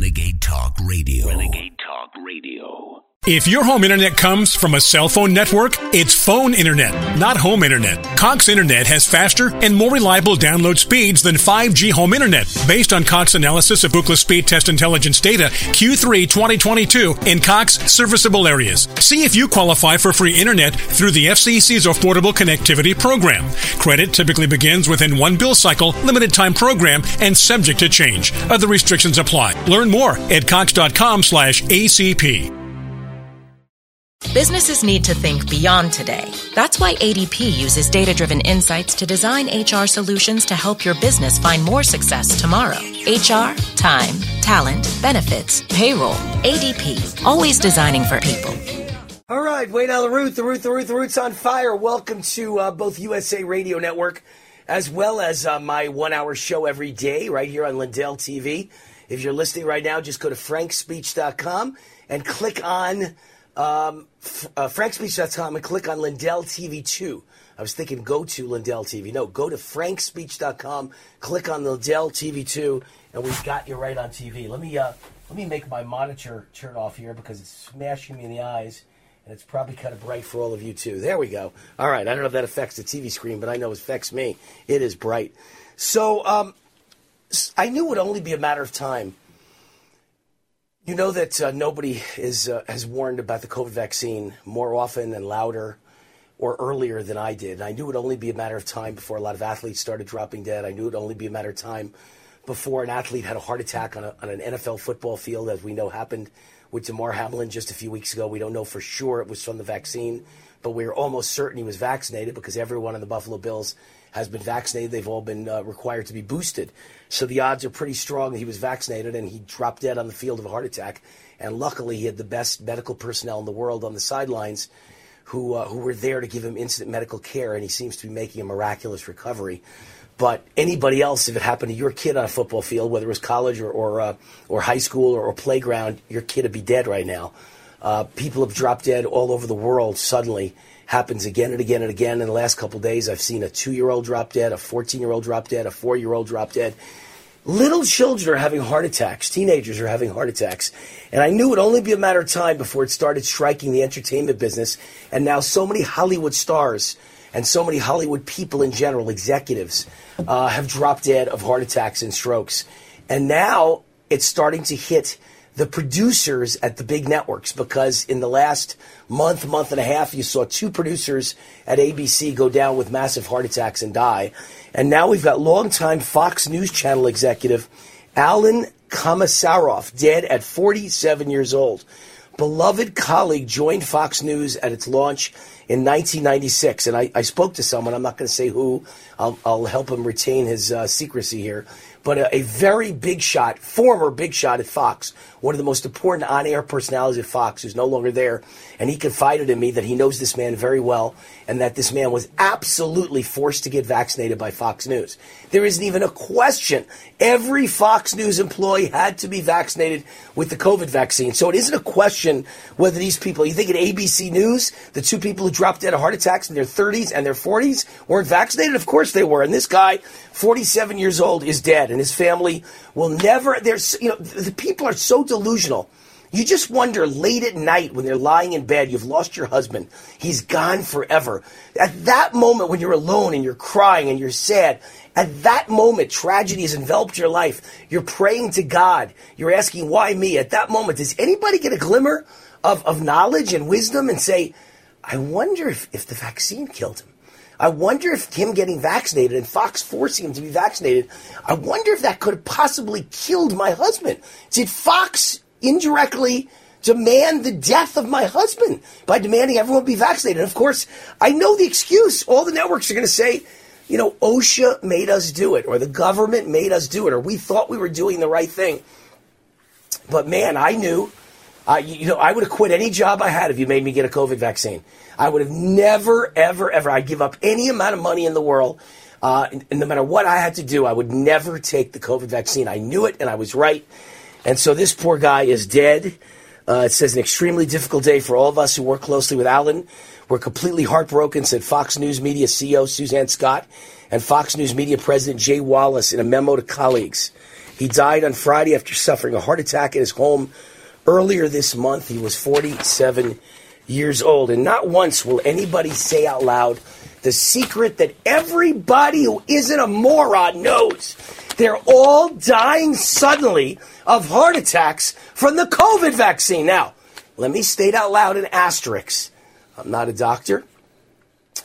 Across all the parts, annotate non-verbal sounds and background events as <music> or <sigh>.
Renegade Talk Radio. Renegade Talk Radio. If your home internet comes from a cell phone network, it's phone internet, not home internet. Cox Internet has faster and more reliable download speeds than 5G home internet. Based on Cox analysis of Ookla Speed Test Intelligence data, Q3 2022 in Cox serviceable areas. See if you qualify for free internet through the FCC's Affordable Connectivity Program. Credit typically begins within one bill cycle, limited time program, and subject to change. Other restrictions apply. Learn more at cox.com slash ACP. Businesses need to think beyond today. That's why ADP uses data driven insights to design HR solutions to help your business find more success tomorrow. HR, time, talent, benefits, payroll. ADP, always designing for people. All right, Wayne Allyn Root, the Root, the Root, the Root's on fire. Welcome to uh, both USA Radio Network as well as uh, my one hour show every day right here on Lindell TV. If you're listening right now, just go to frankspeech.com and click on um, uh, frankspeech.com and click on Lindell TV 2. I was thinking go to Lindell TV. No, go to frankspeech.com, click on Lindell TV 2, and we've got you right on TV. Let me uh, let me make my monitor turn off here because it's smashing me in the eyes, and it's probably kind of bright for all of you too. There we go. All right, I don't know if that affects the TV screen, but I know it affects me. It is bright. So um, I knew it would only be a matter of time you know that uh, nobody is, uh, has warned about the COVID vaccine more often and louder or earlier than I did. I knew it would only be a matter of time before a lot of athletes started dropping dead. I knew it would only be a matter of time before an athlete had a heart attack on, a, on an NFL football field, as we know happened with Damar Hamlin just a few weeks ago. We don't know for sure it was from the vaccine, but we are almost certain he was vaccinated because everyone in the Buffalo Bills has been vaccinated. They've all been uh, required to be boosted. So the odds are pretty strong that he was vaccinated and he dropped dead on the field of a heart attack. And luckily, he had the best medical personnel in the world on the sidelines who, uh, who were there to give him instant medical care, and he seems to be making a miraculous recovery. But anybody else, if it happened to your kid on a football field, whether it was college or, or, uh, or high school or, or, playground, your kid would be dead right now. Uh, people have dropped dead all over the world suddenly happens again and again and again in the last couple days. I've seen a two year old drop dead, a 14 year old drop dead, a four year old drop dead. Little children are having heart attacks. Teenagers are having heart attacks. And I knew it would only be a matter of time before it started striking the entertainment business. And now so many Hollywood stars and so many Hollywood people in general, executives, uh, have dropped dead of heart attacks and strokes. And now it's starting to hit the producers at the big networks because in the last month, month and a half, you saw two producers at ABC go down with massive heart attacks and die. And now we've got longtime Fox News Channel executive Alan Komissaroff, dead at 47 years old. Beloved colleague joined Fox News at its launch in 1996. And I, I spoke to someone, I'm not going to say who, I'll, I'll, help him retain his uh, secrecy here but a, a, very big shot, former big shot at Fox, one of the most important on air personalities at Fox, who's no longer there. And he confided in me that he knows this man very well and that this man was absolutely forced to get vaccinated by Fox News. There isn't even a question. Every Fox News employee had to be vaccinated with the COVID vaccine. So it isn't a question whether these people, you think at ABC News, the two people who dropped dead of heart attacks in their 30s and their 40s weren't vaccinated? Of course they were. And this guy, 47 years old, is dead. And his family will never, there's, you know, the people are so delusional you just wonder late at night when they're lying in bed, you've lost your husband, he's gone forever. At that moment when you're alone and you're crying and you're sad, at that moment tragedy has enveloped your life. You're praying to God. You're asking, why me? At that moment, does anybody get a glimmer of, of knowledge and wisdom and say, I wonder if, if the vaccine killed him? I wonder if him getting vaccinated and Fox forcing him to be vaccinated, I wonder if that could have possibly killed my husband. Did Fox indirectly demand the death of my husband by demanding everyone be vaccinated. And of course, I know the excuse. All the networks are going to say, you know, OSHA made us do it, or the government made us do it, or we thought we were doing the right thing. But man, I knew, uh, you know, I would have quit any job I had if you made me get a COVID vaccine. I would have never, ever, ever, I'd give up any amount of money in the world. Uh, and no matter what I had to do, I would never take the COVID vaccine. I knew it, and I was right. And so this poor guy is dead. Uh, it says an extremely difficult day for all of us who work closely with Alan. We're completely heartbroken, said Fox News Media CEO Suzanne Scott and Fox News Media President Jay Wallace in a memo to colleagues. He died on Friday after suffering a heart attack in his home earlier this month. He was 47 years old. And not once will anybody say out loud the secret that everybody who isn't a moron knows. They're all dying suddenly of heart attacks from the COVID vaccine. Now, let me state out loud an asterisk. I'm not a doctor.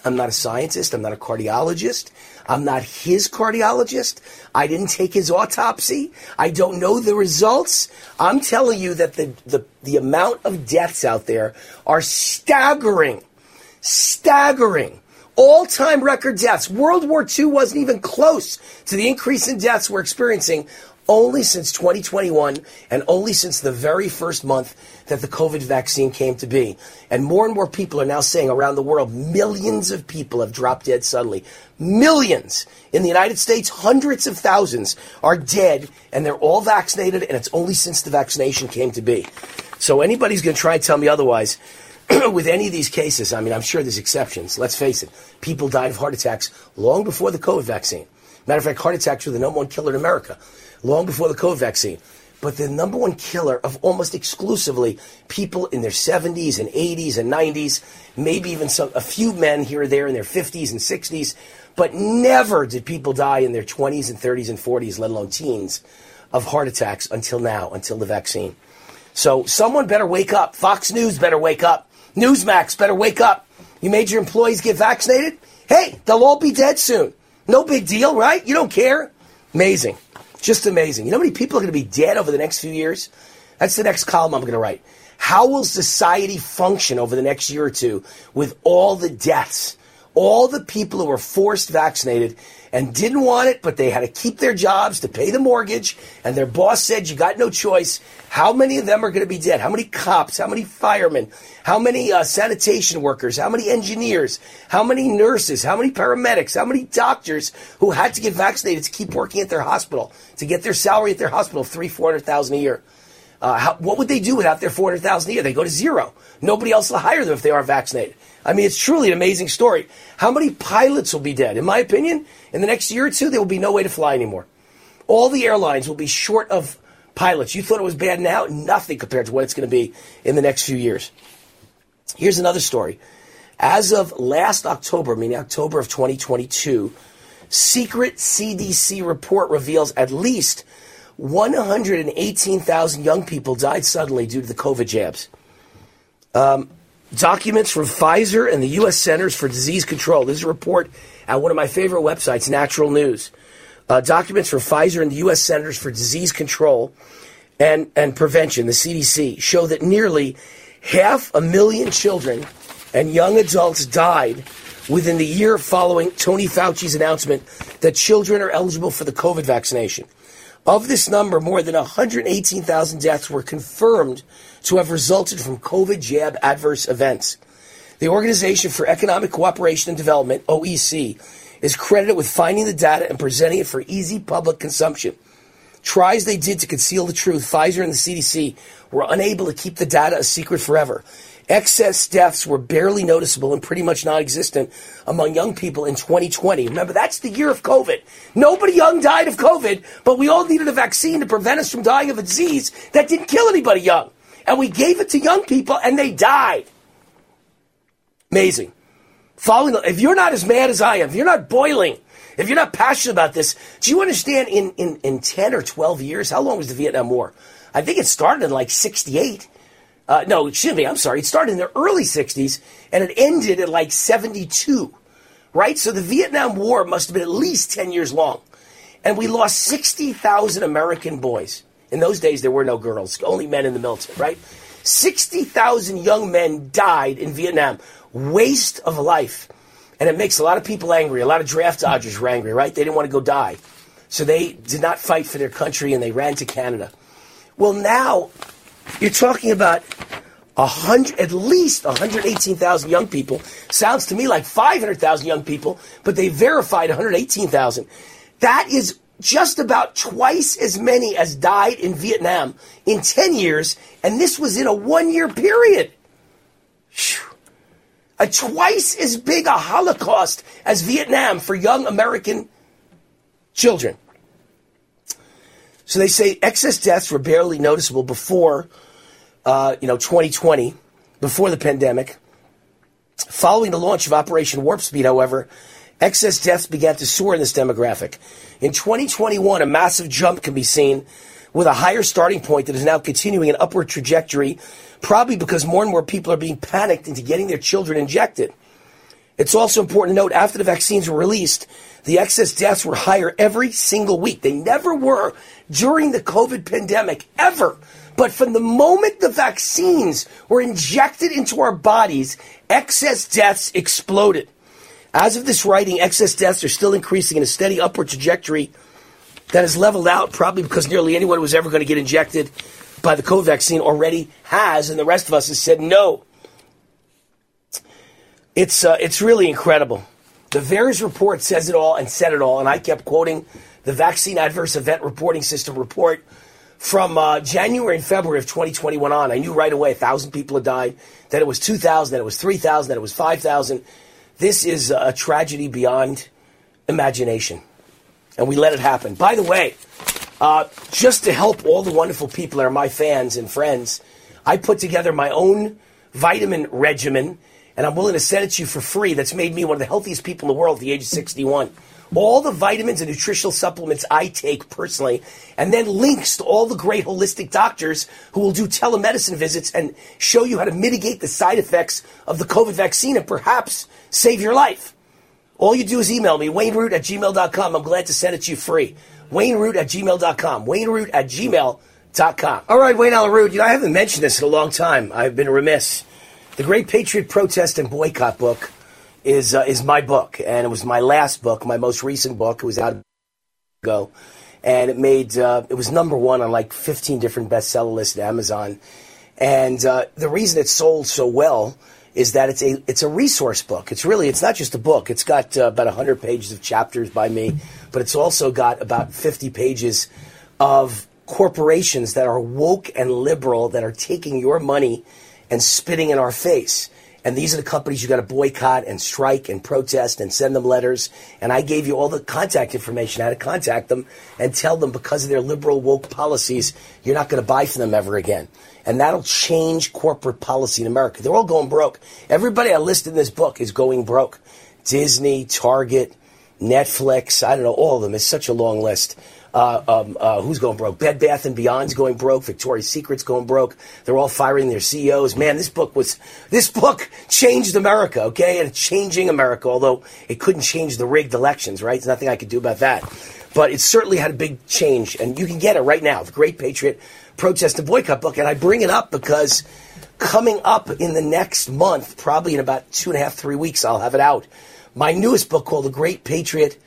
I'm not a scientist. I'm not a cardiologist. I'm not his cardiologist. I didn't take his autopsy. I don't know the results. I'm telling you that the, the, the amount of deaths out there are staggering. Staggering. All time record deaths. World War II wasn't even close to the increase in deaths we're experiencing only since 2021 and only since the very first month that the COVID vaccine came to be. And more and more people are now saying around the world, millions of people have dropped dead suddenly. Millions. In the United States, hundreds of thousands are dead and they're all vaccinated and it's only since the vaccination came to be. So anybody's going to try and tell me otherwise. <clears throat> with any of these cases, I mean, I'm sure there's exceptions. Let's face it. People died of heart attacks long before the COVID vaccine. Matter of fact, heart attacks were the number one killer in America long before the COVID vaccine. But the number one killer of almost exclusively people in their 70s and 80s and 90s, maybe even some, a few men here or there in their 50s and 60s, but never did people die in their 20s and 30s and 40s, let alone teens, of heart attacks until now, until the vaccine. So someone better wake up. Fox News better wake up. Newsmax better wake up. You made your employees get vaccinated? Hey, they'll all be dead soon. No big deal, right? You don't care. Amazing. Just amazing. You know how many people are going to be dead over the next few years? That's the next column I'm going to write. How will society function over the next year or two with all the deaths? All the people who were forced vaccinated and didn't want it, but they had to keep their jobs to pay the mortgage, and their boss said, You got no choice. How many of them are going to be dead? How many cops? How many firemen? How many uh, sanitation workers? How many engineers? How many nurses? How many paramedics? How many doctors who had to get vaccinated to keep working at their hospital, to get their salary at their hospital, three, four hundred thousand a year? Uh, how, what would they do without their 400000 a year? They go to zero. Nobody else will hire them if they aren't vaccinated. I mean, it's truly an amazing story. How many pilots will be dead? In my opinion, in the next year or two, there will be no way to fly anymore. All the airlines will be short of pilots. You thought it was bad now? Nothing compared to what it's going to be in the next few years. Here's another story. As of last October, meaning October of 2022, secret CDC report reveals at least 118,000 young people died suddenly due to the COVID jabs. Um, documents from Pfizer and the U.S. Centers for Disease Control. This is a report at one of my favorite websites, Natural News. Uh, documents from Pfizer and the U.S. Centers for Disease Control and, and Prevention, the CDC, show that nearly half a million children and young adults died within the year following Tony Fauci's announcement that children are eligible for the COVID vaccination. Of this number, more than 118,000 deaths were confirmed to have resulted from COVID jab adverse events. The Organization for Economic Cooperation and Development, OEC, is credited with finding the data and presenting it for easy public consumption. Tries they did to conceal the truth, Pfizer and the CDC were unable to keep the data a secret forever. Excess deaths were barely noticeable and pretty much non existent among young people in 2020. Remember, that's the year of COVID. Nobody young died of COVID, but we all needed a vaccine to prevent us from dying of a disease that didn't kill anybody young. And we gave it to young people and they died. Amazing. Following, if you're not as mad as I am, if you're not boiling, if you're not passionate about this, do you understand in, in, in 10 or 12 years, how long was the Vietnam War? I think it started in like 68. Uh, no, excuse me, I'm sorry. It started in the early 60s and it ended at like 72, right? So the Vietnam War must have been at least 10 years long. And we lost 60,000 American boys. In those days, there were no girls, only men in the military, right? 60,000 young men died in Vietnam. Waste of life. And it makes a lot of people angry. A lot of draft dodgers were angry, right? They didn't want to go die. So they did not fight for their country and they ran to Canada. Well, now you're talking about hundred, at least 118,000 young people. Sounds to me like 500,000 young people, but they verified 118,000. That is just about twice as many as died in Vietnam in 10 years, and this was in a one year period. A twice as big a Holocaust as Vietnam for young American children. So they say excess deaths were barely noticeable before, uh, you know, 2020, before the pandemic. Following the launch of Operation Warp Speed, however, excess deaths began to soar in this demographic. In 2021, a massive jump can be seen with a higher starting point that is now continuing an upward trajectory, probably because more and more people are being panicked into getting their children injected. It's also important to note after the vaccines were released, the excess deaths were higher every single week. They never were during the COVID pandemic, ever. But from the moment the vaccines were injected into our bodies, excess deaths exploded. As of this writing, excess deaths are still increasing in a steady upward trajectory that has leveled out, probably because nearly anyone who was ever going to get injected by the COVID vaccine already has, and the rest of us has said no. It's, uh, it's really incredible. The VAERS report says it all and said it all, and I kept quoting the Vaccine Adverse Event Reporting System report from uh, January and February of 2021 on. I knew right away a thousand people had died. Then it was 2,000. Then it was 3,000. Then it was 5,000. This is a tragedy beyond imagination, and we let it happen. By the way, uh, just to help all the wonderful people that are my fans and friends, I put together my own vitamin regimen, and I'm willing to send it to you for free. That's made me one of the healthiest people in the world at the age of 61 all the vitamins and nutritional supplements I take personally, and then links to all the great holistic doctors who will do telemedicine visits and show you how to mitigate the side effects of the COVID vaccine and perhaps save your life. All you do is email me, wayneroot at gmail.com. I'm glad to send it to you free. wayneroot at gmail.com. wayneroot at gmail.com. All right, Wayne Root, you know, I haven't mentioned this in a long time. I've been remiss. The Great Patriot Protest and Boycott book is uh, is my book, and it was my last book, my most recent book. It was out ago, and it made uh, it was number one on like 15 different bestseller lists at Amazon. And uh, the reason it sold so well is that it's a it's a resource book. It's really it's not just a book. It's got uh, about 100 pages of chapters by me, but it's also got about 50 pages of corporations that are woke and liberal that are taking your money and spitting in our face. And these are the companies you got to boycott and strike and protest and send them letters. And I gave you all the contact information, how to contact them and tell them because of their liberal woke policies, you're not going to buy from them ever again. And that'll change corporate policy in America. They're all going broke. Everybody I listed in this book is going broke. Disney, Target, Netflix, I don't know, all of them. It's such a long list. Uh, um, uh, who's going broke? Bed Bath and Beyond's going broke. Victoria's Secret's going broke. They're all firing their CEOs. Man, this book was this book changed America. Okay, and it's changing America. Although it couldn't change the rigged elections, right? There's nothing I could do about that. But it certainly had a big change, and you can get it right now. The Great Patriot Protest and Boycott book, and I bring it up because coming up in the next month, probably in about two and a half, three weeks, I'll have it out. My newest book called The Great Patriot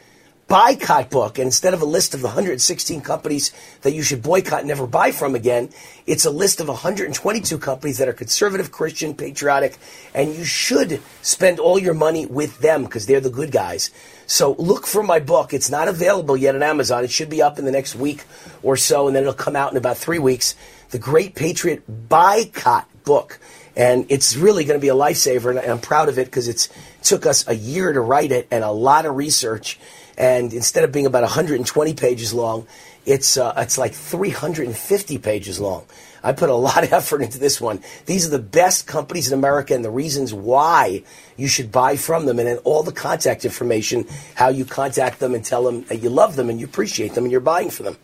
boycott book. And instead of a list of the 116 companies that you should boycott and never buy from again, it's a list of 122 companies that are conservative, Christian, patriotic, and you should spend all your money with them because they're the good guys. So look for my book. It's not available yet on Amazon. It should be up in the next week or so, and then it'll come out in about three weeks. The Great Patriot Boycott book. And it's really going to be a lifesaver, and I'm proud of it because it took us a year to write it and a lot of research and instead of being about 120 pages long, it's uh, it's like 350 pages long. I put a lot of <laughs> effort into this one. These are the best companies in America and the reasons why you should buy from them, and then all the contact information, how you contact them and tell them that you love them and you appreciate them and you're buying for them.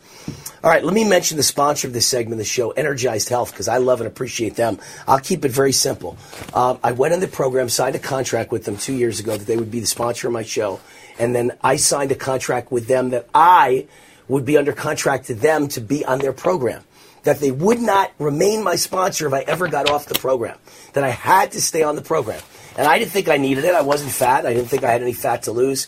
All right, let me mention the sponsor of this segment of the show, Energized Health, because I love and appreciate them. I'll keep it very simple. Um, I went in the program, signed a contract with them two years ago that they would be the sponsor of my show and then I signed a contract with them that I would be under contract to them to be on their program. That they would not remain my sponsor if I ever got off the program. That I had to stay on the program. And I didn't think I needed it. I wasn't fat. I didn't think I had any fat to lose.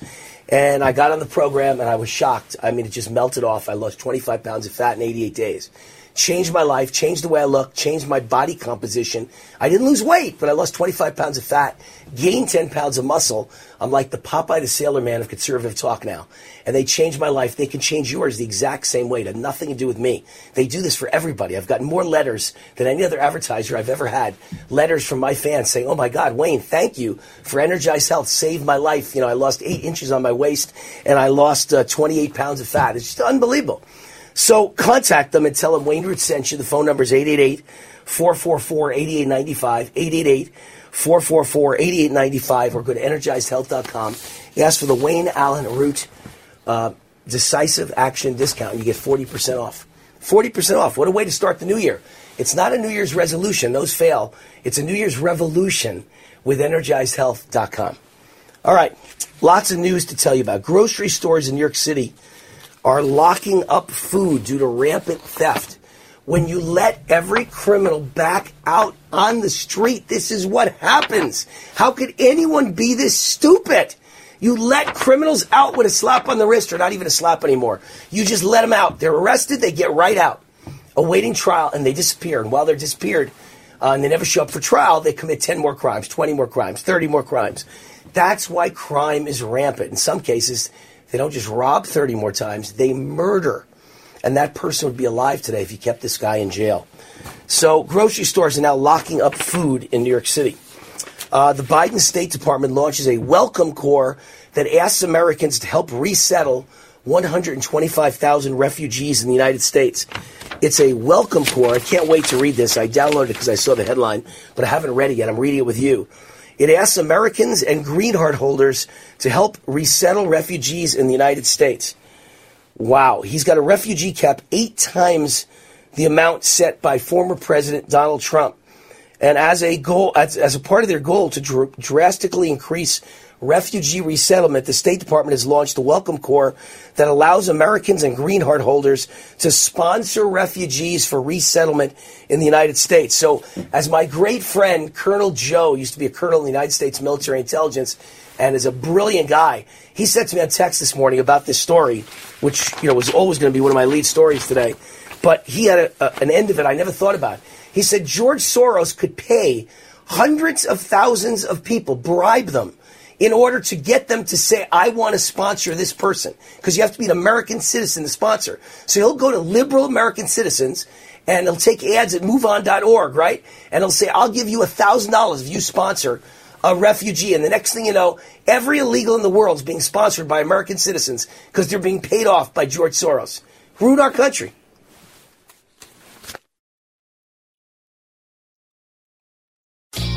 And I got on the program and I was shocked. I mean, it just melted off. I lost 25 pounds of fat in 88 days changed my life, changed the way I look, changed my body composition. I didn't lose weight, but I lost 25 pounds of fat, gained 10 pounds of muscle. I'm like the Popeye the Sailor Man of conservative talk now. And they changed my life. They can change yours the exact same way. It had nothing to do with me. They do this for everybody. I've gotten more letters than any other advertiser I've ever had. Letters from my fans saying, Oh my God, Wayne, thank you for Energized Health. Saved my life. You know, I lost eight inches on my waist and I lost uh, 28 pounds of fat. It's just unbelievable. So contact them and tell them Wayne Root sent you. The phone number is 888 444 8895. 888 444 8895 or go to energizedhealth.com. Ask for the Wayne Allyn Root uh, Decisive Action Discount. and You get 40% off. 40% off. What a way to start the new year. It's not a New Year's resolution, those fail. It's a New Year's revolution with energizedhealth.com. All right, lots of news to tell you about. Grocery stores in New York City are locking up food due to rampant theft. When you let every criminal back out on the street, this is what happens. How could anyone be this stupid? You let criminals out with a slap on the wrist, or not even a slap anymore. You just let them out. They're arrested, they get right out, awaiting trial, and they disappear. And while they're disappeared, uh, and they never show up for trial, they commit 10 more crimes, 20 more crimes, 30 more crimes. That's why crime is rampant. In some cases, they don't just rob 30 more times, they murder. And that person would be alive today if you kept this guy in jail. So, grocery stores are now locking up food in New York City. Uh, the Biden State Department launches a welcome corps that asks Americans to help resettle 125,000 refugees in the United States. It's a welcome corps. I can't wait to read this. I downloaded it because I saw the headline, but I haven't read it yet. I'm reading it with you. It asks Americans and green card holders to help resettle refugees in the United States. Wow. He's got a refugee cap eight times the amount set by former President Donald Trump. And as a goal, as, as a part of their goal to dr- drastically increase refugee resettlement, the State Department has launched a Welcome Corps that allows Americans and green card holders to sponsor refugees for resettlement in the United States. So, as my great friend Colonel Joe used to be a colonel in the United States military intelligence and is a brilliant guy, he said to me on text this morning about this story, which you know was always going to be one of my lead stories today. But he had a, a, an end of it I never thought about. He said George Soros could pay hundreds of thousands of people, bribe them in order to get them to say, I want to sponsor this person. Because you have to be an American citizen to sponsor. So he'll go to liberal American citizens and he'll take ads at moveon.org, right? And he'll say, I'll give you $1,000 if you sponsor a refugee. And the next thing you know, every illegal in the world is being sponsored by American citizens because they're being paid off by George Soros. Ruin our country.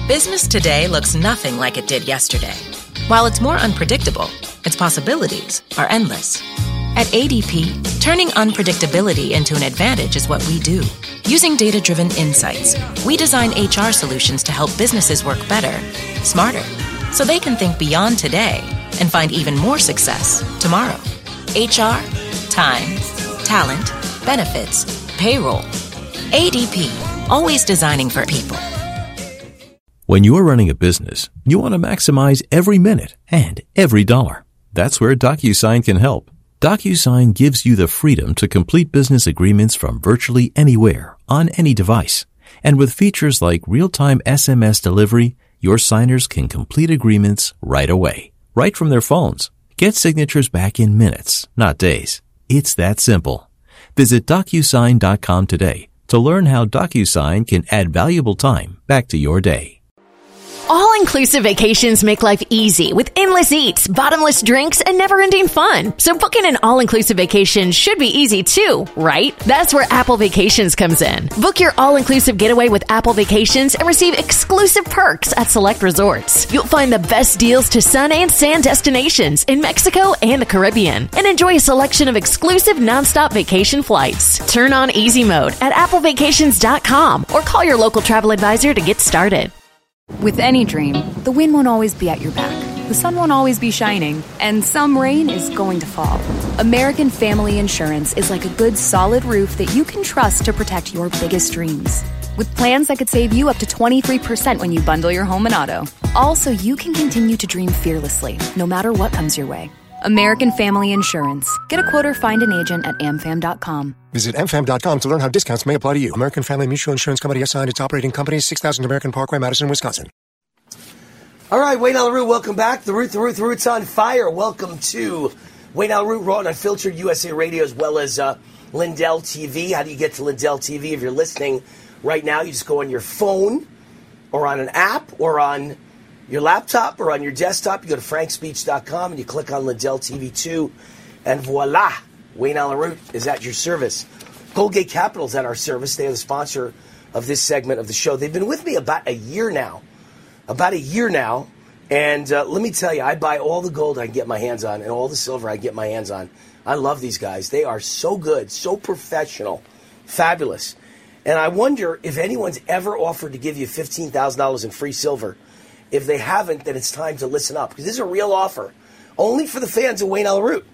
Business today looks nothing like it did yesterday. While it's more unpredictable, its possibilities are endless. At ADP, turning unpredictability into an advantage is what we do. Using data driven insights, we design HR solutions to help businesses work better, smarter, so they can think beyond today and find even more success tomorrow. HR, time, talent, benefits, payroll. ADP, always designing for people. When you're running a business, you want to maximize every minute and every dollar. That's where DocuSign can help. DocuSign gives you the freedom to complete business agreements from virtually anywhere on any device. And with features like real-time SMS delivery, your signers can complete agreements right away, right from their phones. Get signatures back in minutes, not days. It's that simple. Visit DocuSign.com today to learn how DocuSign can add valuable time back to your day. All inclusive vacations make life easy with endless eats, bottomless drinks, and never ending fun. So booking an all inclusive vacation should be easy too, right? That's where Apple Vacations comes in. Book your all inclusive getaway with Apple Vacations and receive exclusive perks at select resorts. You'll find the best deals to sun and sand destinations in Mexico and the Caribbean and enjoy a selection of exclusive nonstop vacation flights. Turn on easy mode at applevacations.com or call your local travel advisor to get started. With any dream, the wind won't always be at your back, the sun won't always be shining, and some rain is going to fall. American Family Insurance is like a good solid roof that you can trust to protect your biggest dreams. With plans that could save you up to 23% when you bundle your home and auto. Also, you can continue to dream fearlessly, no matter what comes your way. American Family Insurance. Get a quote or find an agent at amfam.com. Visit amfam.com to learn how discounts may apply to you. American Family Mutual Insurance Company assigned its operating company 6000 American Parkway, Madison, Wisconsin. All right, Wayne Allyn Root, welcome back. The Root, the Root, the Root's on fire. Welcome to Wayne Allyn Root, raw and unfiltered USA Radio, as well as uh, Lindell TV. How do you get to Lindell TV? If you're listening right now, you just go on your phone or on an app or on your laptop or on your desktop. You go to frankspeech.com and you click on Lindell TV 2, and voila, Wayne Allyn Root is at your service. Goldgate Capital is at our service. They are the sponsor of this segment of the show. They've been with me about a year now. About a year now. And uh, let me tell you, I buy all the gold I can get my hands on and all the silver I get my hands on. I love these guys. They are so good, so professional, fabulous. And I wonder if anyone's ever offered to give you $15,000 in free silver. If they haven't, then it's time to listen up because this is a real offer. Only for the fans of Wayne Allyn Root.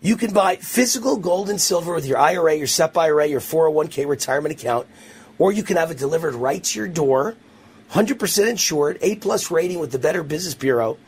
You can buy physical gold and silver with your IRA, your SEP IRA, your 401k retirement account, or you can have it delivered right to your door, 100% insured, A plus rating with the Better Business Bureau,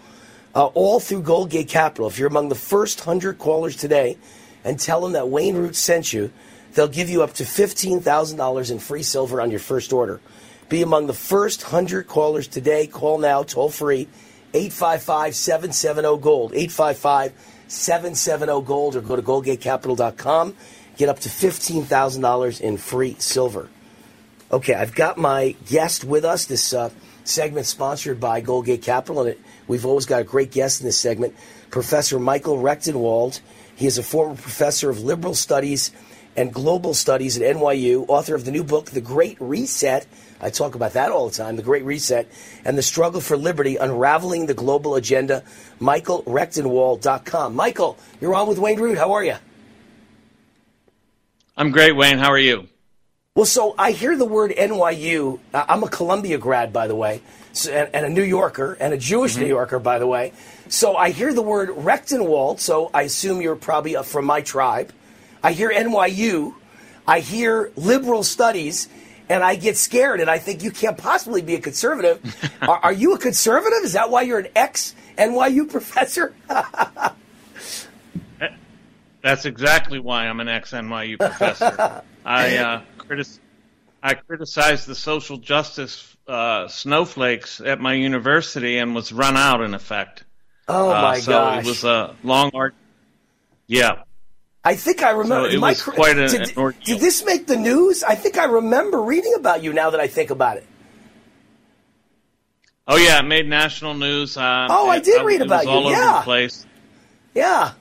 uh, all through Goldgate Capital. If you're among the first 100 callers today and tell them that Wayne Root sent you, they'll give you up to $15,000 in free silver on your first order. Be among the first 100 callers today. Call now, toll free, 855 770 Gold. 855 770 Gold or go to goldgatecapital.com. Get up to $15,000 in free silver. Okay, I've got my guest with us. This uh, segment sponsored by Goldgate Capital, and it, we've always got a great guest in this segment, Professor Michael Rectenwald. He is a former professor of liberal studies and global studies at NYU, author of the new book, The Great Reset. I talk about that all the time, The Great Reset, and the struggle for liberty, unraveling the global agenda. MichaelRectenwald.com. Michael, you're on with Wayne Root. How are you? I'm great, Wayne. How are you? Well, so I hear the word NYU. I'm a Columbia grad, by the way, and, a New Yorker, and a Jewish mm-hmm. New Yorker, by the way. So I hear the word Rectenwald, so I assume you're probably from my tribe. I hear NYU, I hear liberal studies, and I get scared, and I think you can't possibly be a conservative. <laughs> are, are, you a conservative? Is that why you're an ex NYU <laughs> professor? That's exactly why I'm an ex NYU professor. I uh, critic- I criticized the social justice uh, snowflakes at my university and was run out in effect. Oh uh, my so gosh! So it was a long art. Yeah. I think I remember. So it was quite a, did, did this make the news? I think I remember reading about you. Now that I think about it. Oh yeah, it made national news. Uh, oh, I did read about you. All yeah. over the place. Yeah.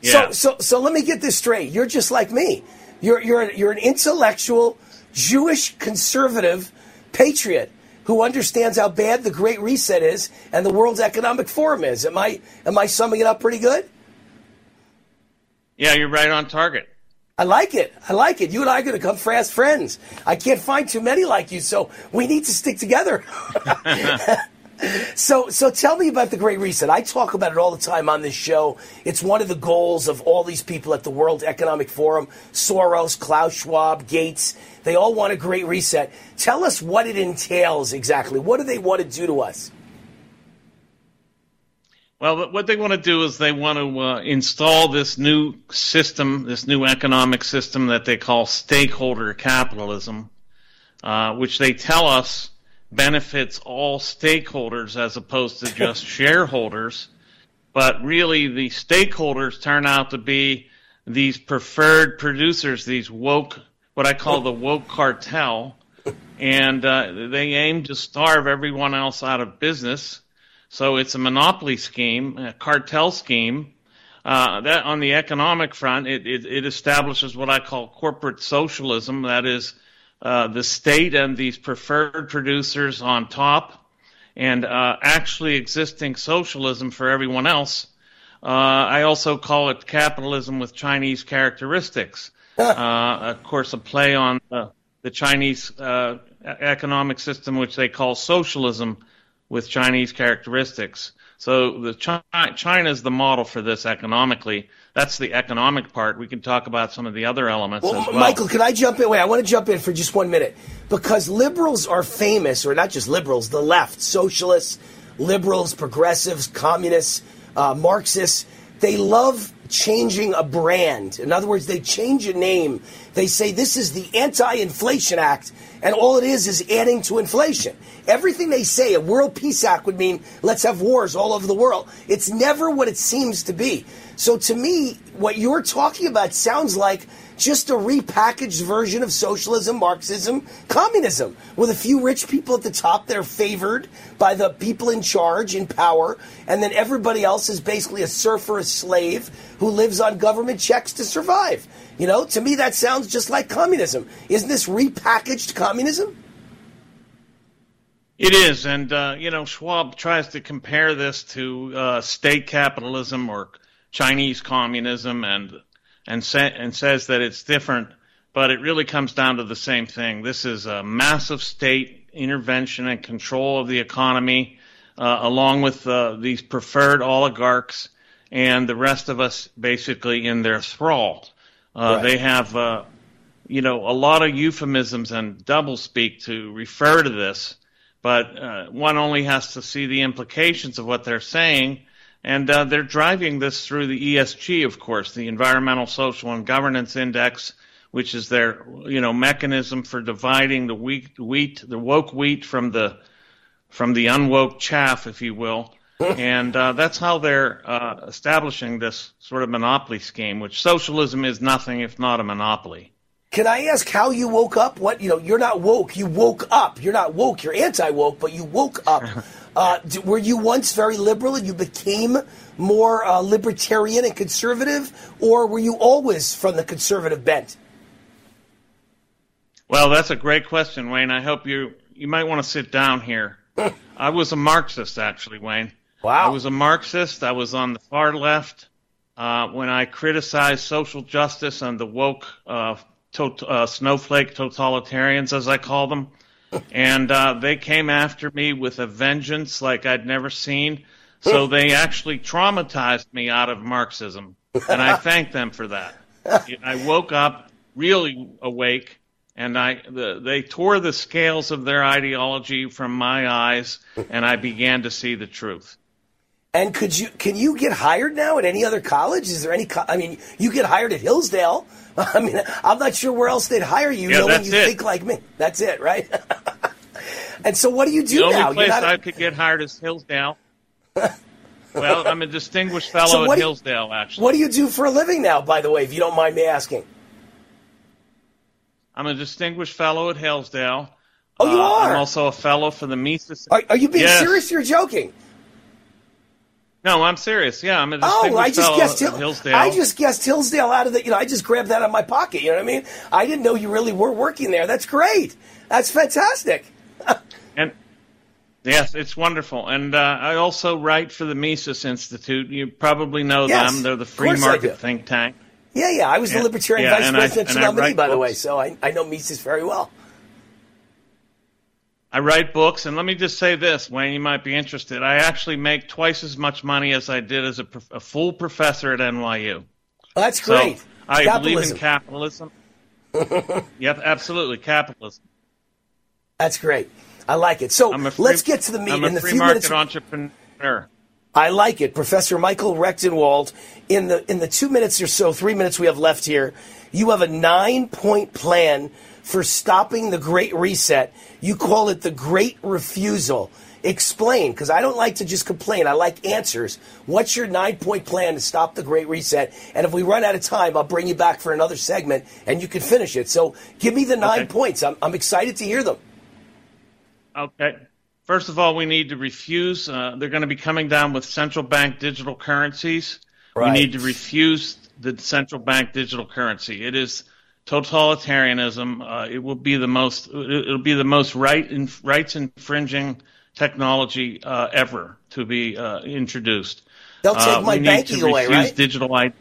yeah. So so so let me get this straight. You're just like me. You're you're you're an intellectual Jewish conservative patriot who understands how bad the Great Reset is and the World Economic Forum is. Am I am I summing it up pretty good? Yeah, you're right on target. I like it. I like it. You and I are going to come fast friends. I can't find too many like you, so we need to stick together. <laughs> so, so tell me about the Great Reset. I talk about it all the time on this show. It's one of the goals of all these people at the World Economic Forum: Soros, Klaus Schwab, Gates. They all want a Great Reset. Tell us what it entails exactly. What do they want to do to us? Well, what they want to do is they want to uh, install this new system, this new economic system that they call stakeholder capitalism, uh, which they tell us benefits all stakeholders as opposed to just <laughs> shareholders. But really, the stakeholders turn out to be these preferred producers, these woke, what I call the woke cartel, and uh, they aim to starve everyone else out of business so it's a monopoly scheme, a cartel scheme. Uh, that on the economic front, it, it, it, establishes what I call corporate socialism. That is, uh, the state and these preferred producers on top, and uh, actually existing socialism for everyone else. Uh, I also call it capitalism with Chinese characteristics. <laughs> Uh, of course, a play on the Chinese uh, economic system, which they call socialism with Chinese characteristics. So the China is the model for this economically. That's the economic part. We can talk about some of the other elements well, as well. Michael, can I jump in? Wait, I want to jump in for just one minute because liberals are famous, or not just liberals, the left, socialists, liberals, progressives, communists, uh, Marxists. They love changing a brand. In other words, they change a name. They say this is the Anti-Inflation Act, and all it is is adding to inflation. Everything they say, a World Peace Act would mean let's have wars all over the world. It's never what it seems to be. So to me, what you're talking about sounds like just a repackaged version of socialism, Marxism, communism, with a few rich people at the top that are favored by the people in charge, in power, and then everybody else is basically a serf or a slave who lives on government checks to survive. You know, to me, that sounds just like communism. Isn't this repackaged communism? It is, and uh, you know, Schwab tries to compare this to uh, state capitalism or Chinese communism, and and and says that it's different, but it really comes down to the same thing. This is a massive state intervention and control of the economy, uh, along with uh, these preferred oligarchs and the rest of us basically in their thrall. Uh, right. They have, uh, you know, a lot of euphemisms and doublespeak to refer to this but uh, one only has to see the implications of what they're saying. And uh, they're driving this through the ESG, of course, the Environmental, Social, and Governance Index, which is their you know mechanism for dividing the wheat, wheat the woke wheat from the from the unwoke chaff, if you will. <laughs> and uh, that's how they're uh, establishing this sort of monopoly scheme, which socialism is nothing if not a monopoly. Can I ask how you woke up? What you know? You're not woke. You woke up. You're not woke. You're anti-woke, but you woke up. <laughs> Uh, were you once very liberal and you became more uh, libertarian and conservative, or were you always from the conservative bent? Well, that's a great question, Wayne. I hope you you might want to sit down here. <laughs> I was a Marxist, actually, Wayne. Wow. I was a Marxist. I was on the far left uh, when I criticized social justice and the woke uh, to, uh, snowflake totalitarians, as I call them. And uh, they came after me with a vengeance like I'd never seen. So they actually traumatized me out of Marxism, and I thank them for that. I woke up really awake, and I the, they tore the scales of their ideology from my eyes, and I began to see the truth. And could you can you get hired now at any other college? Is there any? Co- I mean, you get hired at Hillsdale. <laughs> I mean, I'm not sure where else they'd hire you, yeah, knowing you it. think like me. That's it, right? <laughs> and so, what do you do the now? The only place I could get hired is Hillsdale. <laughs> well, I'm a distinguished fellow so at Hillsdale, actually. What do you do for a living now, by the way, if you don't mind me asking? I'm a distinguished fellow at Hillsdale. Oh, you uh, are? I'm also a fellow for the Mises. Are, are you being yes. serious? You're joking. No, I'm serious. Yeah, I'm a oh, I just guessed Hill- Hillsdale. I just guessed Hillsdale out of the. You know, I just grabbed that out of my pocket. You know what I mean? I didn't know you really were working there. That's great. That's fantastic. <laughs> and yes, it's wonderful. And uh, I also write for the Mises Institute. You probably know yes, them. They're the free market think tank. Yeah, yeah. I was the Libertarian yeah, Vice Presidential nominee, by books. the way, so I, I know Mises very well. I write books, and let me just say this, Wayne, you might be interested. I actually make twice as much money as I did as a, a full professor at NYU. That's great. So I believe in capitalism. <laughs> yep, absolutely, capitalism. That's great. I like it. So free, let's get to the meat. I'm a in the free few market minutes, entrepreneur. I like it, Professor Michael Rectenwald. In the in the two minutes or so, three minutes we have left here, you have a nine point plan for stopping the Great Reset. You call it the Great Refusal. Explain, because I don't like to just complain. I like answers. What's your nine point plan to stop the Great Reset? And if we run out of time, I'll bring you back for another segment and you can finish it. So give me the nine okay. points. I'm, I'm excited to hear them. Okay. First of all, we need to refuse. Uh, they're going to be coming down with central bank digital currencies. Right. We need to refuse the central bank digital currency. It is totalitarianism. Uh, it will be the most. It'll be the most right in, rights infringing technology uh, ever to be uh, introduced. They'll take Uh, my we need banking to away, right? Digital I-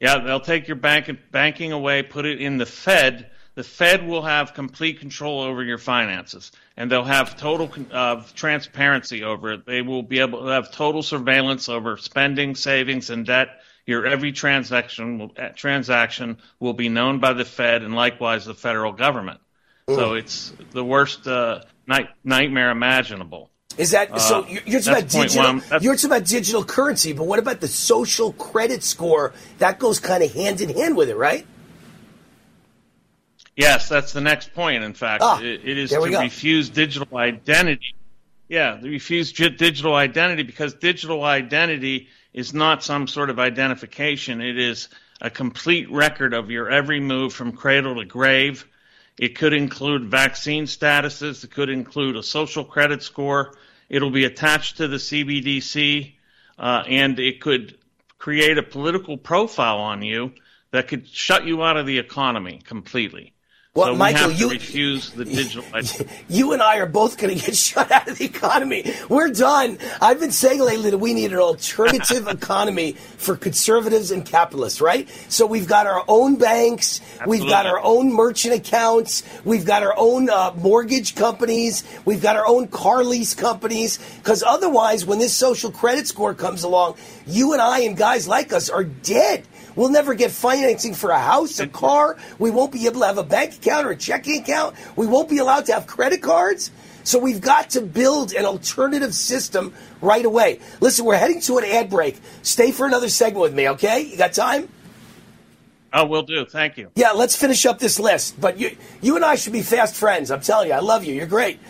yeah, they'll take your bank banking away, put it in the Fed. The Fed will have complete control over your finances, and they'll have total uh, transparency over it. They will be able to have total surveillance over spending, savings, and debt. Your every transaction will, uh, transaction will be known by the Fed, and likewise the federal government. So it's the worst uh, night, nightmare imaginable. Is that so? Uh, You're, you're talking about digital. one. You're talking about digital currency, but what about the social credit score? That goes kind of hand in hand with it, right? Yes, that's the next point. In fact, Ah, it, it is to go. refuse digital identity. Yeah, to refuse digital identity because digital identity is not some sort of identification. It is a complete record of your every move from cradle to grave. It could include vaccine statuses. It could include a social credit score. It'll be attached to the CBDC, uh, and it could create a political profile on you that could shut you out of the economy completely. Well, so Michael, we you refuse the digital. <laughs> you and I are both going to get <laughs> shut out of the economy. We're done. I've been saying lately that we need an alternative <laughs> economy for conservatives and capitalists, right? So we've got our own banks, Absolutely. we've got our own merchant accounts, we've got our own uh, mortgage companies, we've got our own car lease companies. Because otherwise, when this social credit score comes along, you and I and guys like us are dead. We'll never get financing for a house, a car. We won't be able to have a bank account or a checking account. We won't be allowed to have credit cards. So we've got to build an alternative system right away. Listen, we're heading to an ad break. Stay for another segment with me, okay? You got time? Oh, we'll do. Thank you. Yeah, let's finish up this list. But you, you and I should be fast friends. I'm telling you, I love you. You're great.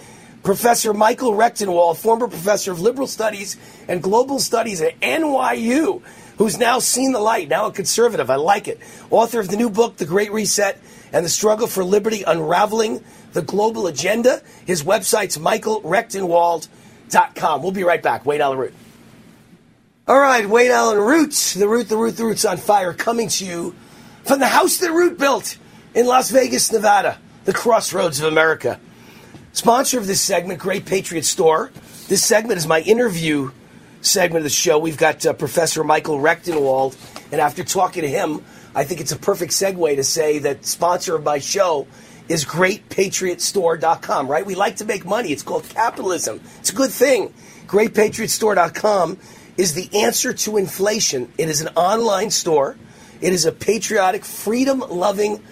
Professor Michael Rectenwald, former professor of liberal studies and global studies at NYU who's now seen the light, now a conservative. I like it. Author of the new book, The Great Reset and the Struggle for Liberty Unraveling the Global Agenda. His website's michaelrectenwald.com. We'll be right back. Wayne Allyn Root. All right, Wayne Allyn Root, the Root, the Root, the Root's on fire, coming to you from the house that Root built in Las Vegas, Nevada, the crossroads of America. Sponsor of this segment, Great Patriot Store. This segment is my interview segment of the show. We've got uh, Professor Michael Rectenwald. and after talking to him, I think it's a perfect segue to say that sponsor of my show is GreatPatriotStore.com, right? We like to make money. It's called capitalism. It's a good thing. GreatPatriotStore.com is the answer to inflation. It is an online store. It is a patriotic, freedom-loving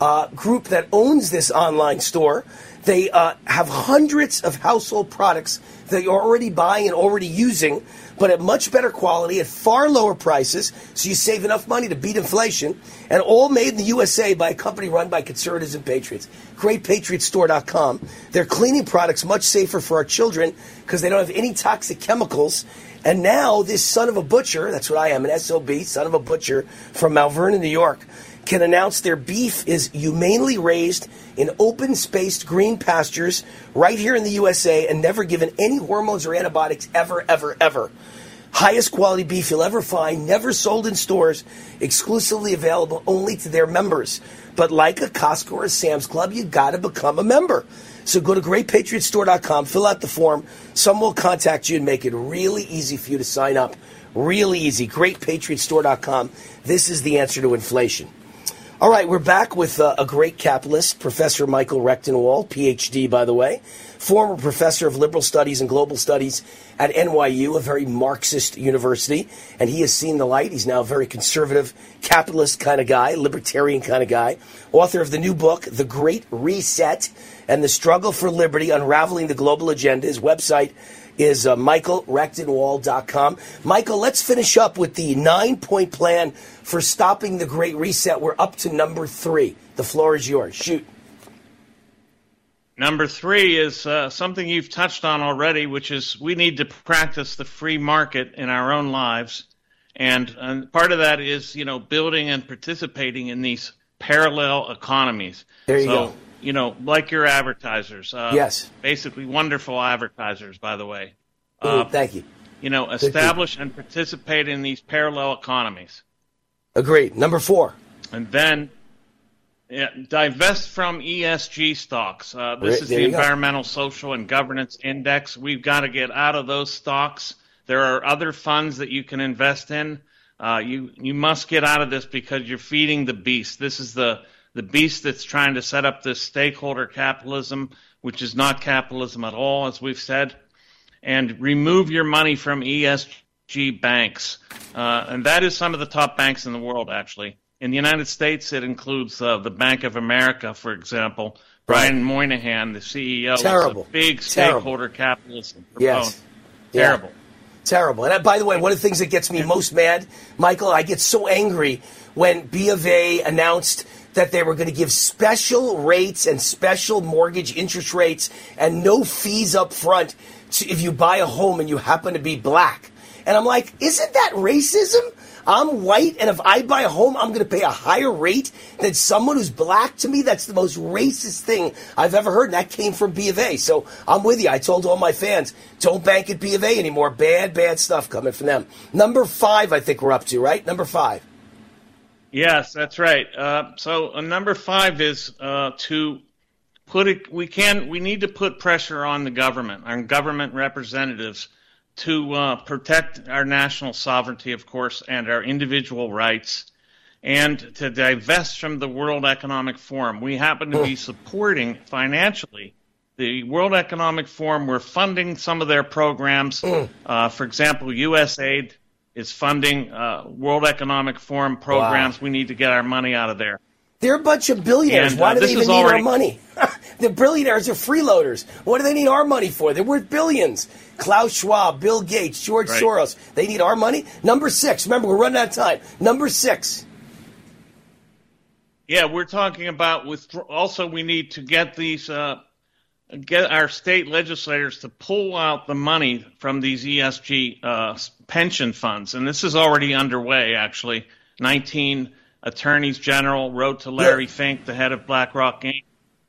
uh, group that owns this online store. They uh, have hundreds of household products that you're already buying and already using, but at much better quality at far lower prices, so you save enough money to beat inflation, and all made in the USA by a company run by conservatives and patriots. GreatPatriotStore.com. They're cleaning products much safer for our children because they don't have any toxic chemicals. And now this son of a butcher, that's what I am, an SOB, son of a butcher from Mount Vernon, New York, can announce their beef is humanely raised in open spaced green pastures right here in the USA and never given any hormones or antibiotics ever, ever, ever. Highest quality beef you'll ever find, never sold in stores, exclusively available only to their members. But like a Costco or a Sam's Club, you gotta become a member. So go to greatpatriotstore.com, fill out the form. Someone will contact you and make it really easy for you to sign up. Really easy. Greatpatriotstore.com. This is the answer to inflation. All right, we're back with uh, a great capitalist, Professor Michael Rectenwald, PhD, by the way, former professor of liberal studies and global studies at NYU, a very Marxist university, and he has seen the light. He's now a very conservative, capitalist kind of guy, libertarian kind of guy, author of the new book, The Great Reset and the Struggle for Liberty Unraveling the Global Agenda. His website is uh, michaelrectenwald.com. Michael, let's finish up with the nine point plan for stopping the Great Reset. We're up to number three. The floor is yours. Shoot. Number three is uh, something you've touched on already, which is we need to practice the free market in our own lives. And, and part of that is, you know, building and participating in these parallel economies. There you so, go. You know, like your advertisers. Uh, Yes. Basically, wonderful advertisers, by the way. Ooh, Uh, thank you. you know, establish and participate in these parallel economies. Agreed. Number four. And then yeah, divest from ESG stocks. Uh, this is the you go. Environmental, Social, and Governance Index. We've got to get out of those stocks. There are other funds that you can invest in. Uh, you you must get out of this because you're feeding the beast. This is the the beast that's trying to set up this stakeholder capitalism, which is not capitalism at all, as we've said. And remove your money from ESG banks, uh, and that is some of the top banks in the world, actually. In the United States, it includes uh, the Bank of America, for example. Brian Moynihan, the CEO, Terrible. big Terrible. stakeholder capitalism. Yes. Yeah. Terrible. Terrible. And uh, by the way, one of the things that gets me most mad, Michael, I get so angry when B of A announced that they were going to give special rates and special mortgage interest rates and no fees up front to, if you buy a home and you happen to be black. And I'm like, isn't that racism? I'm white, and if I buy a home, I'm going to pay a higher rate than someone who's black. To me, that's the most racist thing I've ever heard, and that came from B of A. So I'm with you. I told all my fans, don't bank at B of A anymore. Bad, bad stuff coming from them. Number five, I think we're up to, right? Number five. Yes, that's right. Uh, so uh, number five is uh, to put it. We can. We need to put pressure on the government, on government representatives, to uh, protect our national sovereignty, of course, and our individual rights, and to divest from the World Economic Forum. We happen to be supporting financially the World Economic Forum. We're funding some of their programs. Uh, for example, USAID is funding uh, World Economic Forum programs. Wow. We need to get our money out of there. They're a bunch of billionaires. And, uh, Why do they even need already... our money? <laughs> the billionaires are freeloaders. What do they need our money for? They're worth billions. Klaus Schwab, Bill Gates, George right. Soros. They need our money. Number six. Remember, we're running out of time. Number six. Yeah, we're talking about with. Also, we need to get these uh, get our state legislators to pull out the money from these ESG uh, pension funds, and this is already underway. Actually, 19 attorneys general wrote to Larry yeah. Fink, the head of BlackRock Inc.,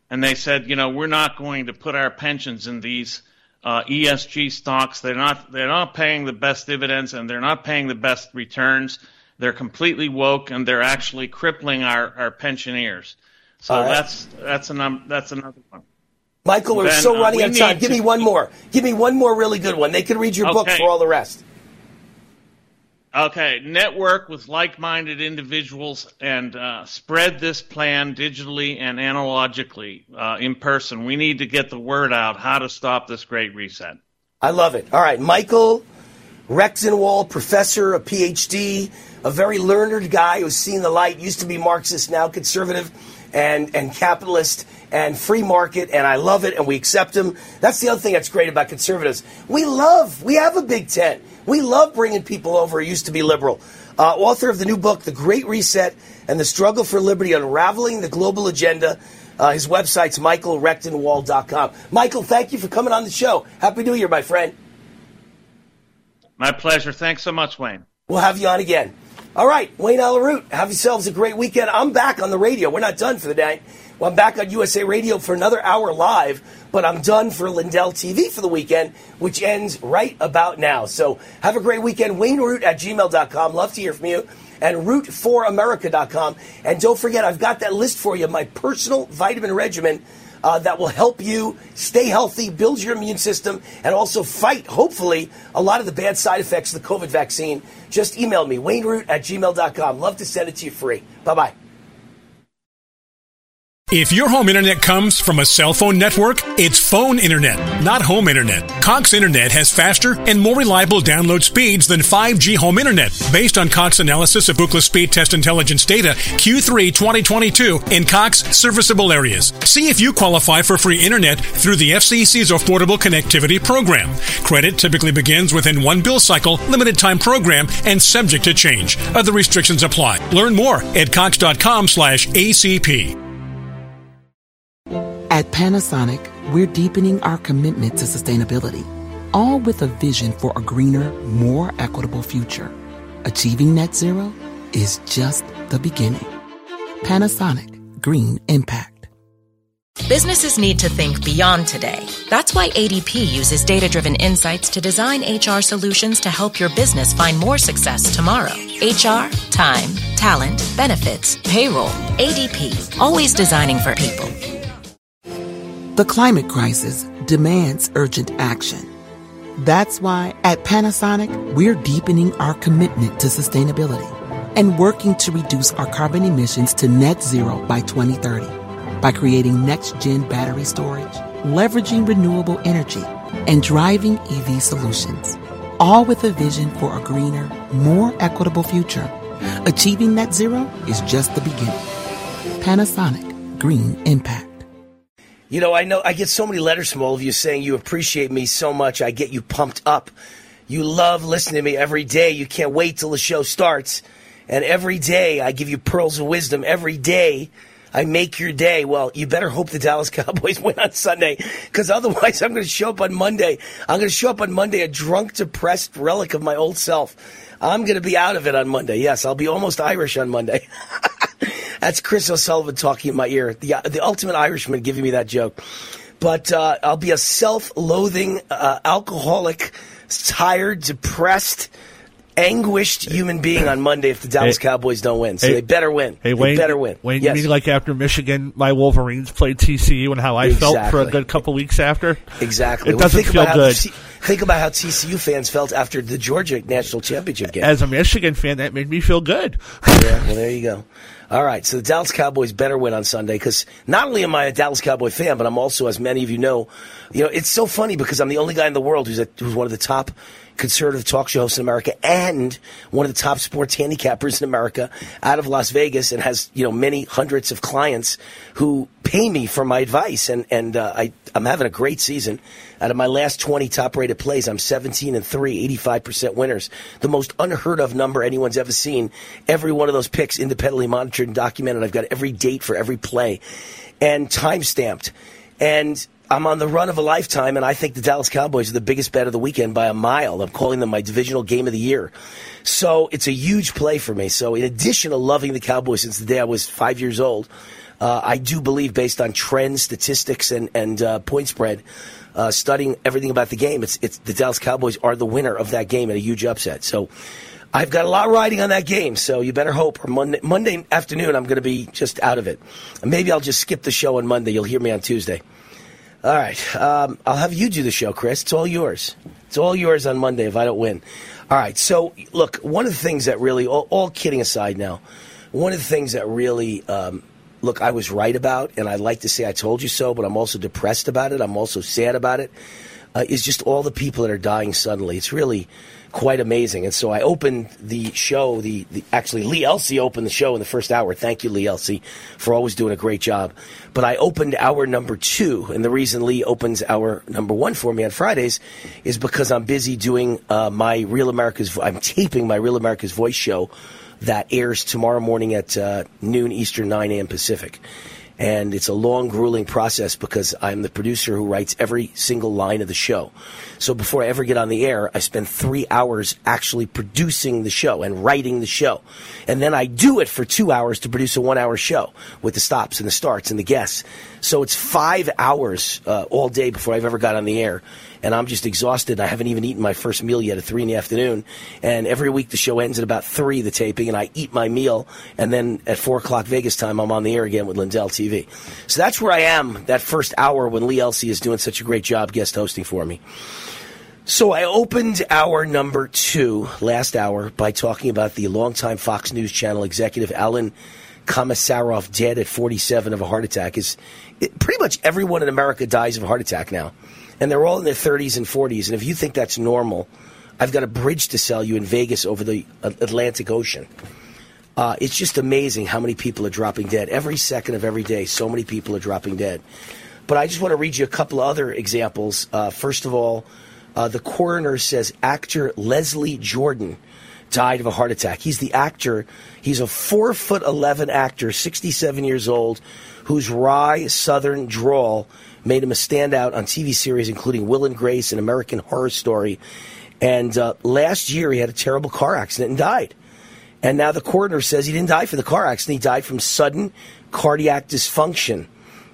and they said, you know, we're not going to put our pensions in these uh, ESG stocks. They're not they're not paying the best dividends, and they're not paying the best returns. They're completely woke, and they're actually crippling our, our pensioners. So right. that's that's a num- that's another one. Michael, we're then, so uh, running uh, out of time. Give me one more. Give me one more really good one. They can read your okay. book for all the rest. Okay, network with like minded individuals and uh, spread this plan digitally and analogically uh, in person. We need to get the word out how to stop this great reset. I love it. All right, Michael Rectenwald, professor, a PhD, a very learned guy who's seen the light, used to be Marxist, now conservative and, and capitalist and free market, and I love it, and we accept them. That's the other thing that's great about conservatives. We love, we have a big tent. We love bringing people over who used to be liberal. Uh, author of the new book, The Great Reset and the Struggle for Liberty Unraveling the Global Agenda. Uh, his website's michaelrectenwald.com. Michael, thank you for coming on the show. Happy New Year, my friend. My pleasure. Thanks so much, Wayne. We'll have you on again. All right, Wayne Allyn Root, have yourselves a great weekend. I'm back on the radio. We're not done for the day. Well, I'm back on USA Radio for another hour live, but I'm done for Lindell TV for the weekend, which ends right about now. So have a great weekend. WayneRoot at gmail.com. Love to hear from you. And root4america.com. And don't forget, I've got that list for you, my personal vitamin regimen. Uh, that will help you stay healthy, build your immune system, and also fight, hopefully, a lot of the bad side effects of the COVID vaccine. Just email me, wayneroot at gmail.com. Love to send it to you free. Bye bye. If your home internet comes from a cell phone network, it's phone internet, not home internet. Cox Internet has faster and more reliable download speeds than 5G home internet, based on Cox analysis of Ookla Speed Test Intelligence data Q3 2022 in Cox serviceable areas. See if you qualify for free internet through the FCC's Affordable Connectivity Program. Credit typically begins within one bill cycle, limited time program, and subject to change. Other restrictions apply. Learn more at cox.com/acp. At Panasonic, we're deepening our commitment to sustainability, all with a vision for a greener, more equitable future. Achieving net zero is just the beginning. Panasonic Green Impact. Businesses need to think beyond today. That's why ADP uses data driven insights to design HR solutions to help your business find more success tomorrow. HR, time, talent, benefits, payroll. ADP, always designing for people. The climate crisis demands urgent action. That's why at Panasonic, we're deepening our commitment to sustainability and working to reduce our carbon emissions to net zero by 2030 by creating next gen battery storage, leveraging renewable energy, and driving EV solutions. All with a vision for a greener, more equitable future. Achieving net zero is just the beginning. Panasonic Green Impact. You know, I know I get so many letters from all of you saying you appreciate me so much. I get you pumped up. You love listening to me every day. You can't wait till the show starts. And every day I give you pearls of wisdom. Every day I make your day. Well, you better hope the Dallas <laughs> Cowboys win on Sunday, because otherwise, I'm going to show up on Monday. I'm going to show up on Monday a drunk, depressed relic of my old self. I'm going to be out of it on Monday. Yes, I'll be almost Irish on Monday. <laughs> That's Chris O'Sullivan talking in my ear, the the ultimate Irishman giving me that joke. But uh, I'll be a self-loathing, uh, alcoholic, tired, depressed anguished human being on Monday if the Dallas hey, Cowboys don't win. So hey, they better win. Hey, Wayne, they better win. Wayne, yes. you mean like after Michigan, my Wolverines played TCU and how I exactly. felt for a good couple weeks after? Exactly. It well, doesn't feel good. Think about how TCU fans felt after the Georgia national championship game. As a Michigan fan, that made me feel good. yeah, well, there you go. All right, so the Dallas Cowboys better win on Sunday because not only am I a Dallas Cowboy fan, but I'm also, as many of you know, you know, it's so funny because I'm the only guy in the world who's, a, who's one of the top conservative talk show host in America and one of the top sports handicappers in America out of Las Vegas and has, you know, many hundreds of clients who pay me for my advice. And, and uh, I, I'm having a great season. Out of my last 20 top rated plays, I'm 17 and 3, 85% winners. The most unheard of number anyone's ever seen. Every one of those picks independently monitored and documented. I've got every date for every play and time stamped. And I'm on the run of a lifetime, and I think the Dallas Cowboys are the biggest bet of the weekend by a mile. I'm calling them my divisional game of the year. So it's a huge play for me. So, in addition to loving the Cowboys since the day I was five years old, uh, I do believe, based on trends, statistics, and, and uh, point spread, uh, studying everything about the game, it's, it's the Dallas Cowboys are the winner of that game in a huge upset. So, I've got a lot riding on that game, so you better hope. Monday, Monday afternoon, I'm going to be just out of it. Maybe I'll just skip the show on Monday. You'll hear me on Tuesday. All right. Um, I'll have you do the show, Chris. It's all yours. It's all yours on Monday if I don't win. All right. So, look, one of the things that really, all, all kidding aside now, one of the things that really, um, look, I was right about, and I like to say I told you so, but I'm also depressed about it. I'm also sad about it. Uh, is just all the people that are dying suddenly. It's really quite amazing. And so I opened the show. The, the, actually Lee Elsey opened the show in the first hour. Thank you, Lee Elsey, for always doing a great job. But I opened hour number two, and the reason Lee opens hour number one for me on Fridays is because I'm busy doing uh, my Real America's. I'm taping my Real America's Voice show that airs tomorrow morning at uh, noon Eastern, 9 a.m. Pacific. And it's a long, grueling process because I'm the producer who writes every single line of the show. So before I ever get on the air, I spend three hours actually producing the show and writing the show. And then I do it for two hours to produce a one hour show with the stops and the starts and the guests. So it's five hours uh, all day before I've ever got on the air and I'm just exhausted. I haven't even eaten my first meal yet at three in the afternoon. And every week the show ends at about three, the taping, and I eat my meal. And then at four o'clock Vegas time, I'm on the air again with Lindell TV. So that's where I am that first hour when Lee Elsey is doing such a great job guest hosting for me. So I opened our number two last hour by talking about the longtime Fox News Channel executive Alan Komissaroff dead at 47 of a heart attack. Is it, pretty much everyone in America dies of a heart attack now and they're all in their 30s and 40s. And if you think that's normal, I've got a bridge to sell you in Vegas over the Atlantic Ocean. Uh, it's just amazing how many people are dropping dead. Every second of every day, so many people are dropping dead. But I just want to read you a couple of other examples. Uh, first of all, uh, the coroner says actor Leslie Jordan died of a heart attack. He's the actor. He's a four foot eleven actor, sixty seven years old, whose wry Southern drawl made him a standout on TV series including Will and Grace and American Horror Story. And uh, last year he had a terrible car accident and died. And now the coroner says he didn't die from the car accident. He died from sudden cardiac dysfunction.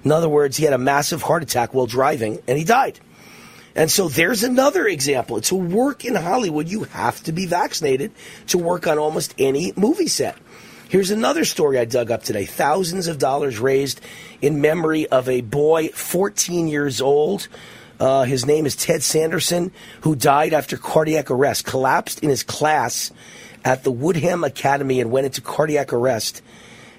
In other words, he had a massive heart attack while driving and he died. And so there's another example. To work in Hollywood, you have to be vaccinated to work on almost any movie set. Here's another story I dug up today. Thousands of dollars raised in memory of a boy 14 years old. Uh, his name is Ted Sanderson, who died after cardiac arrest, collapsed in his class at the Woodham Academy and went into cardiac arrest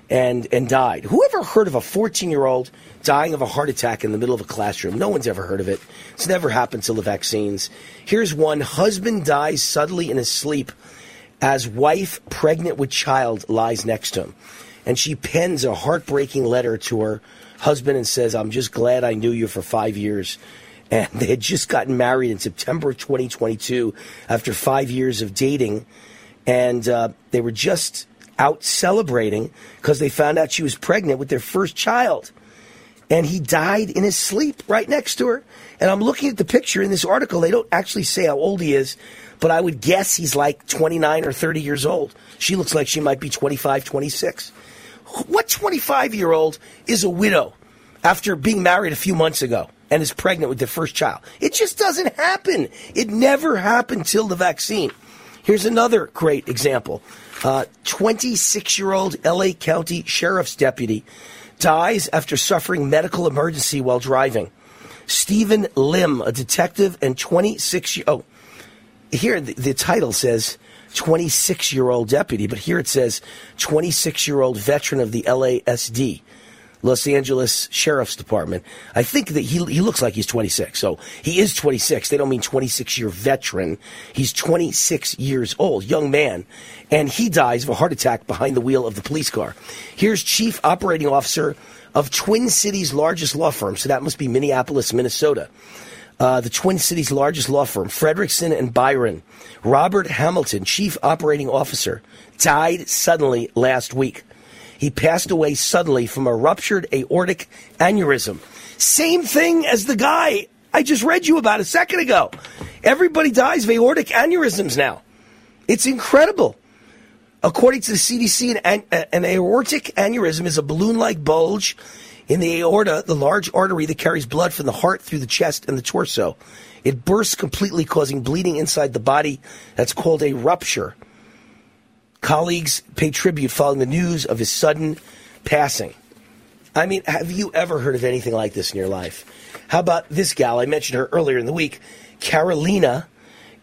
and, and died. Whoever heard of a 14 year old dying of a heart attack in the middle of a classroom? No one's ever heard of it. It's never happened till the vaccines. Here's one husband dies suddenly in his sleep as wife pregnant with child lies next to him. And she pens a heartbreaking letter to her husband and says, I'm just glad I knew you for five years. And they had just gotten married in September of 2022 after five years of dating. And uh, they were just out celebrating because they found out she was pregnant with their first child. And he died in his sleep right next to her. And I'm looking at the picture in this article. They don't actually say how old he is, but I would guess he's like 29 or 30 years old. She looks like she might be 25, 26. What 25 year old is a widow after being married a few months ago and is pregnant with their first child? It just doesn't happen. It never happened till the vaccine. Here's another great example 26 uh, year old LA County Sheriff's Deputy dies after suffering medical emergency while driving. Stephen Lim, a detective and 26 year oh here the, the title says 26 year old deputy, but here it says 26 year old veteran of the LASD. Los Angeles Sheriff's Department. I think that he, he looks like he's 26. So he is 26. They don't mean 26 year veteran. He's 26 years old, young man. And he dies of a heart attack behind the wheel of the police car. Here's Chief Operating Officer of Twin Cities' largest law firm. So that must be Minneapolis, Minnesota. Uh, the Twin Cities' largest law firm, Fredrikson and Byron. Robert Hamilton, Chief Operating Officer, died suddenly last week. He passed away suddenly from a ruptured aortic aneurysm. Same thing as the guy I just read you about a second ago. Everybody dies of aortic aneurysms now. It's incredible. According to the CDC, an, uh, an aortic aneurysm is a balloon like bulge in the aorta, the large artery that carries blood from the heart through the chest and the torso. It bursts completely, causing bleeding inside the body. That's called a rupture. Colleagues pay tribute following the news of his sudden passing. I mean, have you ever heard of anything like this in your life? How about this gal? I mentioned her earlier in the week. Carolina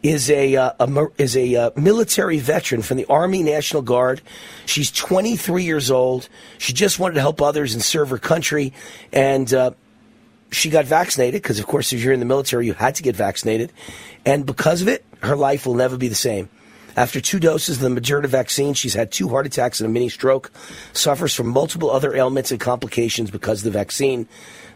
is a, uh, a is a uh, military veteran from the Army National Guard. She's 23 years old. She just wanted to help others and serve her country, and uh, she got vaccinated because, of course, if you're in the military, you had to get vaccinated, and because of it, her life will never be the same. After two doses of the Moderna vaccine, she's had two heart attacks and a mini stroke, suffers from multiple other ailments and complications because of the vaccine.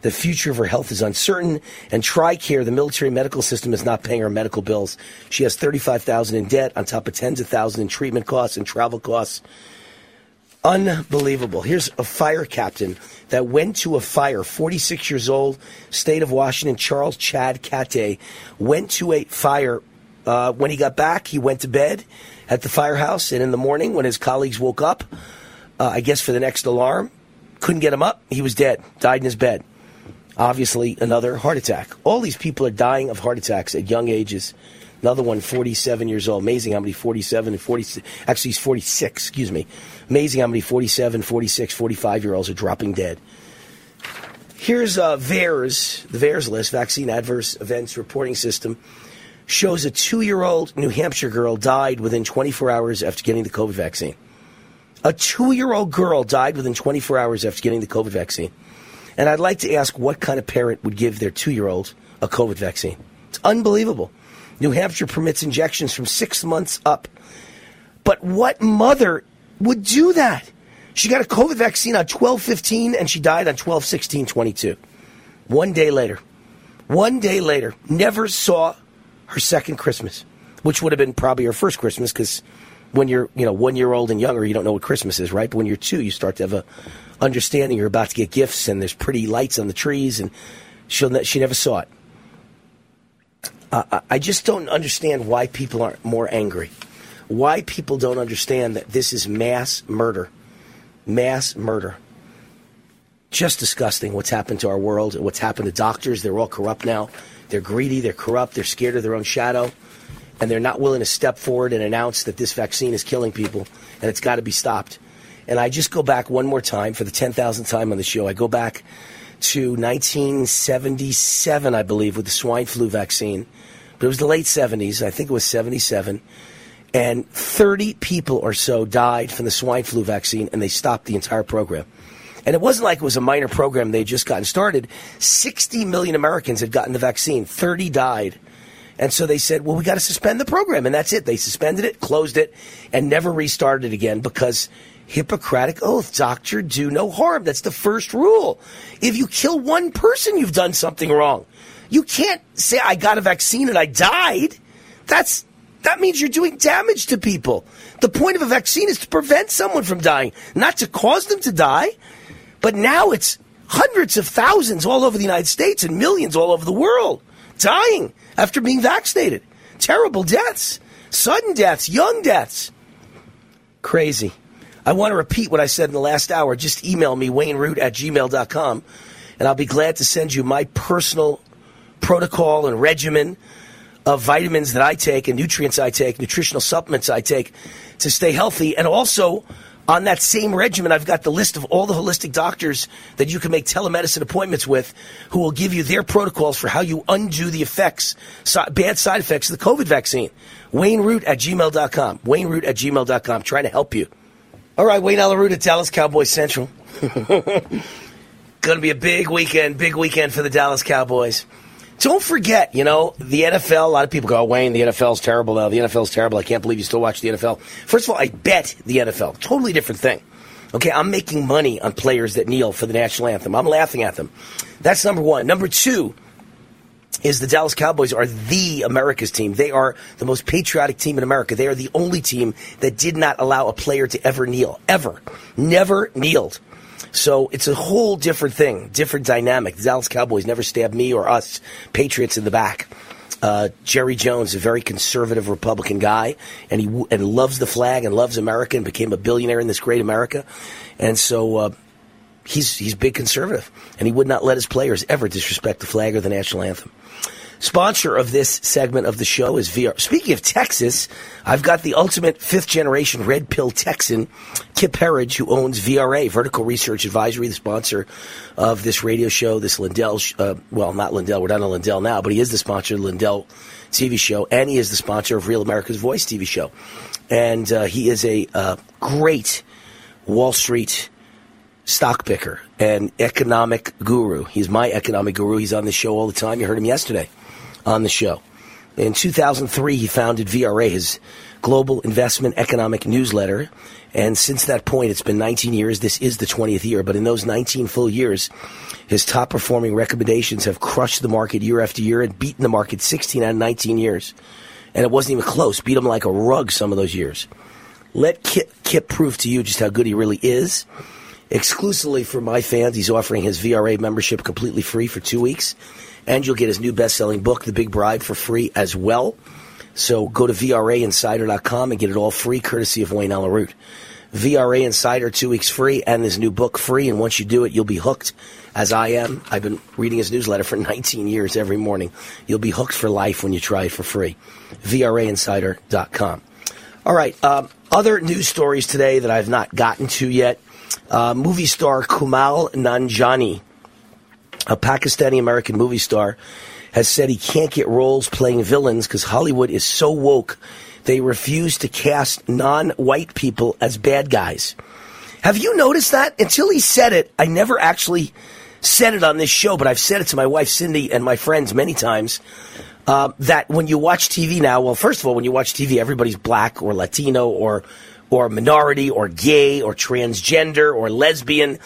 The future of her health is uncertain, and TRICARE, the military medical system, is not paying her medical bills. She has 35000 in debt on top of tens of thousands in treatment costs and travel costs. Unbelievable. Here's a fire captain that went to a fire, 46 years old, state of Washington, Charles Chad Cate, went to a fire uh, when he got back, he went to bed at the firehouse, and in the morning, when his colleagues woke up, uh, I guess for the next alarm, couldn't get him up. He was dead, died in his bed. Obviously, another heart attack. All these people are dying of heart attacks at young ages. Another one, 47 years old. Amazing how many 47 and 40, actually he's 46, excuse me. Amazing how many 47, 46, 45 year olds are dropping dead. Here's uh, VAERS, the VAERS list, Vaccine Adverse Events Reporting System shows a two year old New Hampshire girl died within 24 hours after getting the COVID vaccine. A two year old girl died within 24 hours after getting the COVID vaccine. And I'd like to ask what kind of parent would give their two year old a COVID vaccine? It's unbelievable. New Hampshire permits injections from six months up. But what mother would do that? She got a COVID vaccine on 12 15 and she died on 12 16 22. One day later. One day later. Never saw her second Christmas, which would have been probably her first Christmas because when you're you know one year old and younger, you don't know what Christmas is, right? But when you're two, you start to have a understanding. You're about to get gifts, and there's pretty lights on the trees, and she ne- she never saw it. Uh, I just don't understand why people aren't more angry. Why people don't understand that this is mass murder, mass murder. Just disgusting what's happened to our world what's happened to doctors. They're all corrupt now. They're greedy, they're corrupt, they're scared of their own shadow, and they're not willing to step forward and announce that this vaccine is killing people and it's got to be stopped. And I just go back one more time for the 10,000th time on the show. I go back to 1977, I believe, with the swine flu vaccine. But it was the late 70s. I think it was 77. And 30 people or so died from the swine flu vaccine, and they stopped the entire program. And it wasn't like it was a minor program they just gotten started. 60 million Americans had gotten the vaccine, 30 died. And so they said, well, we got to suspend the program. And that's it. They suspended it, closed it, and never restarted it again because Hippocratic oath, doctor, do no harm. That's the first rule. If you kill one person, you've done something wrong. You can't say, I got a vaccine and I died. That's That means you're doing damage to people. The point of a vaccine is to prevent someone from dying, not to cause them to die. But now it's hundreds of thousands all over the United States and millions all over the world dying after being vaccinated. Terrible deaths, sudden deaths, young deaths. Crazy. I want to repeat what I said in the last hour. Just email me, wayneroot at gmail.com, and I'll be glad to send you my personal protocol and regimen of vitamins that I take and nutrients I take, nutritional supplements I take to stay healthy. And also, on that same regimen, I've got the list of all the holistic doctors that you can make telemedicine appointments with who will give you their protocols for how you undo the effects, bad side effects of the COVID vaccine. Wayne Root at gmail.com. Wayne Root at gmail.com. Trying to help you. All right, Wayne at Dallas Cowboys Central. <laughs> Going to be a big weekend, big weekend for the Dallas Cowboys. Don't forget, you know, the NFL, a lot of people go, oh, Wayne, the NFL's terrible now. The NFL's terrible. I can't believe you still watch the NFL. First of all, I bet the NFL. Totally different thing. Okay, I'm making money on players that kneel for the national anthem. I'm laughing at them. That's number one. Number two is the Dallas Cowboys are the America's team. They are the most patriotic team in America. They are the only team that did not allow a player to ever kneel. Ever. Never kneeled. So it's a whole different thing, different dynamic. The Dallas Cowboys never stabbed me or us Patriots in the back. Uh, Jerry Jones, a very conservative Republican guy, and he and loves the flag and loves America, and became a billionaire in this great America, and so uh, he's he's big conservative, and he would not let his players ever disrespect the flag or the national anthem. Sponsor of this segment of the show is VR. Speaking of Texas, I've got the ultimate fifth generation red pill Texan, Kip Herriage, who owns VRA, Vertical Research Advisory, the sponsor of this radio show, this Lindell, uh, well, not Lindell, we're not on Lindell now, but he is the sponsor of Lindell TV show, and he is the sponsor of Real America's Voice TV show. And uh, he is a uh, great Wall Street stock picker and economic guru. He's my economic guru. He's on the show all the time. You heard him yesterday on the show. In 2003, he founded VRA, his global investment economic newsletter. And since that point, it's been 19 years. This is the 20th year. But in those 19 full years, his top performing recommendations have crushed the market year after year and beaten the market 16 out of 19 years. And it wasn't even close. Beat him like a rug some of those years. Let Kip, Kip prove to you just how good he really is. Exclusively for my fans, he's offering his VRA membership completely free for two weeks and you'll get his new best-selling book, The Big Bribe, for free as well. So go to VRAinsider.com and get it all free, courtesy of Wayne Allyn Root. VRA Insider, two weeks free, and his new book free. And once you do it, you'll be hooked, as I am. I've been reading his newsletter for <laughs> 19 years every morning. You'll be hooked for life when you try it for free. VRAinsider.com. All right. Um, other news stories today that I've not gotten to yet. Uh, movie star Kumail Nanjiani a Pakistani American movie star, has said he can't get roles playing villains because Hollywood is so woke they refuse to cast non white people as bad guys. Have you noticed that? Until he said it, I never actually said it on this show, but I've said it to my wife Cindy and my friends many times. Uh, that when you watch TV now, well, first of all, when you watch TV, everybody's black or Latino or or minority or gay or transgender or lesbian.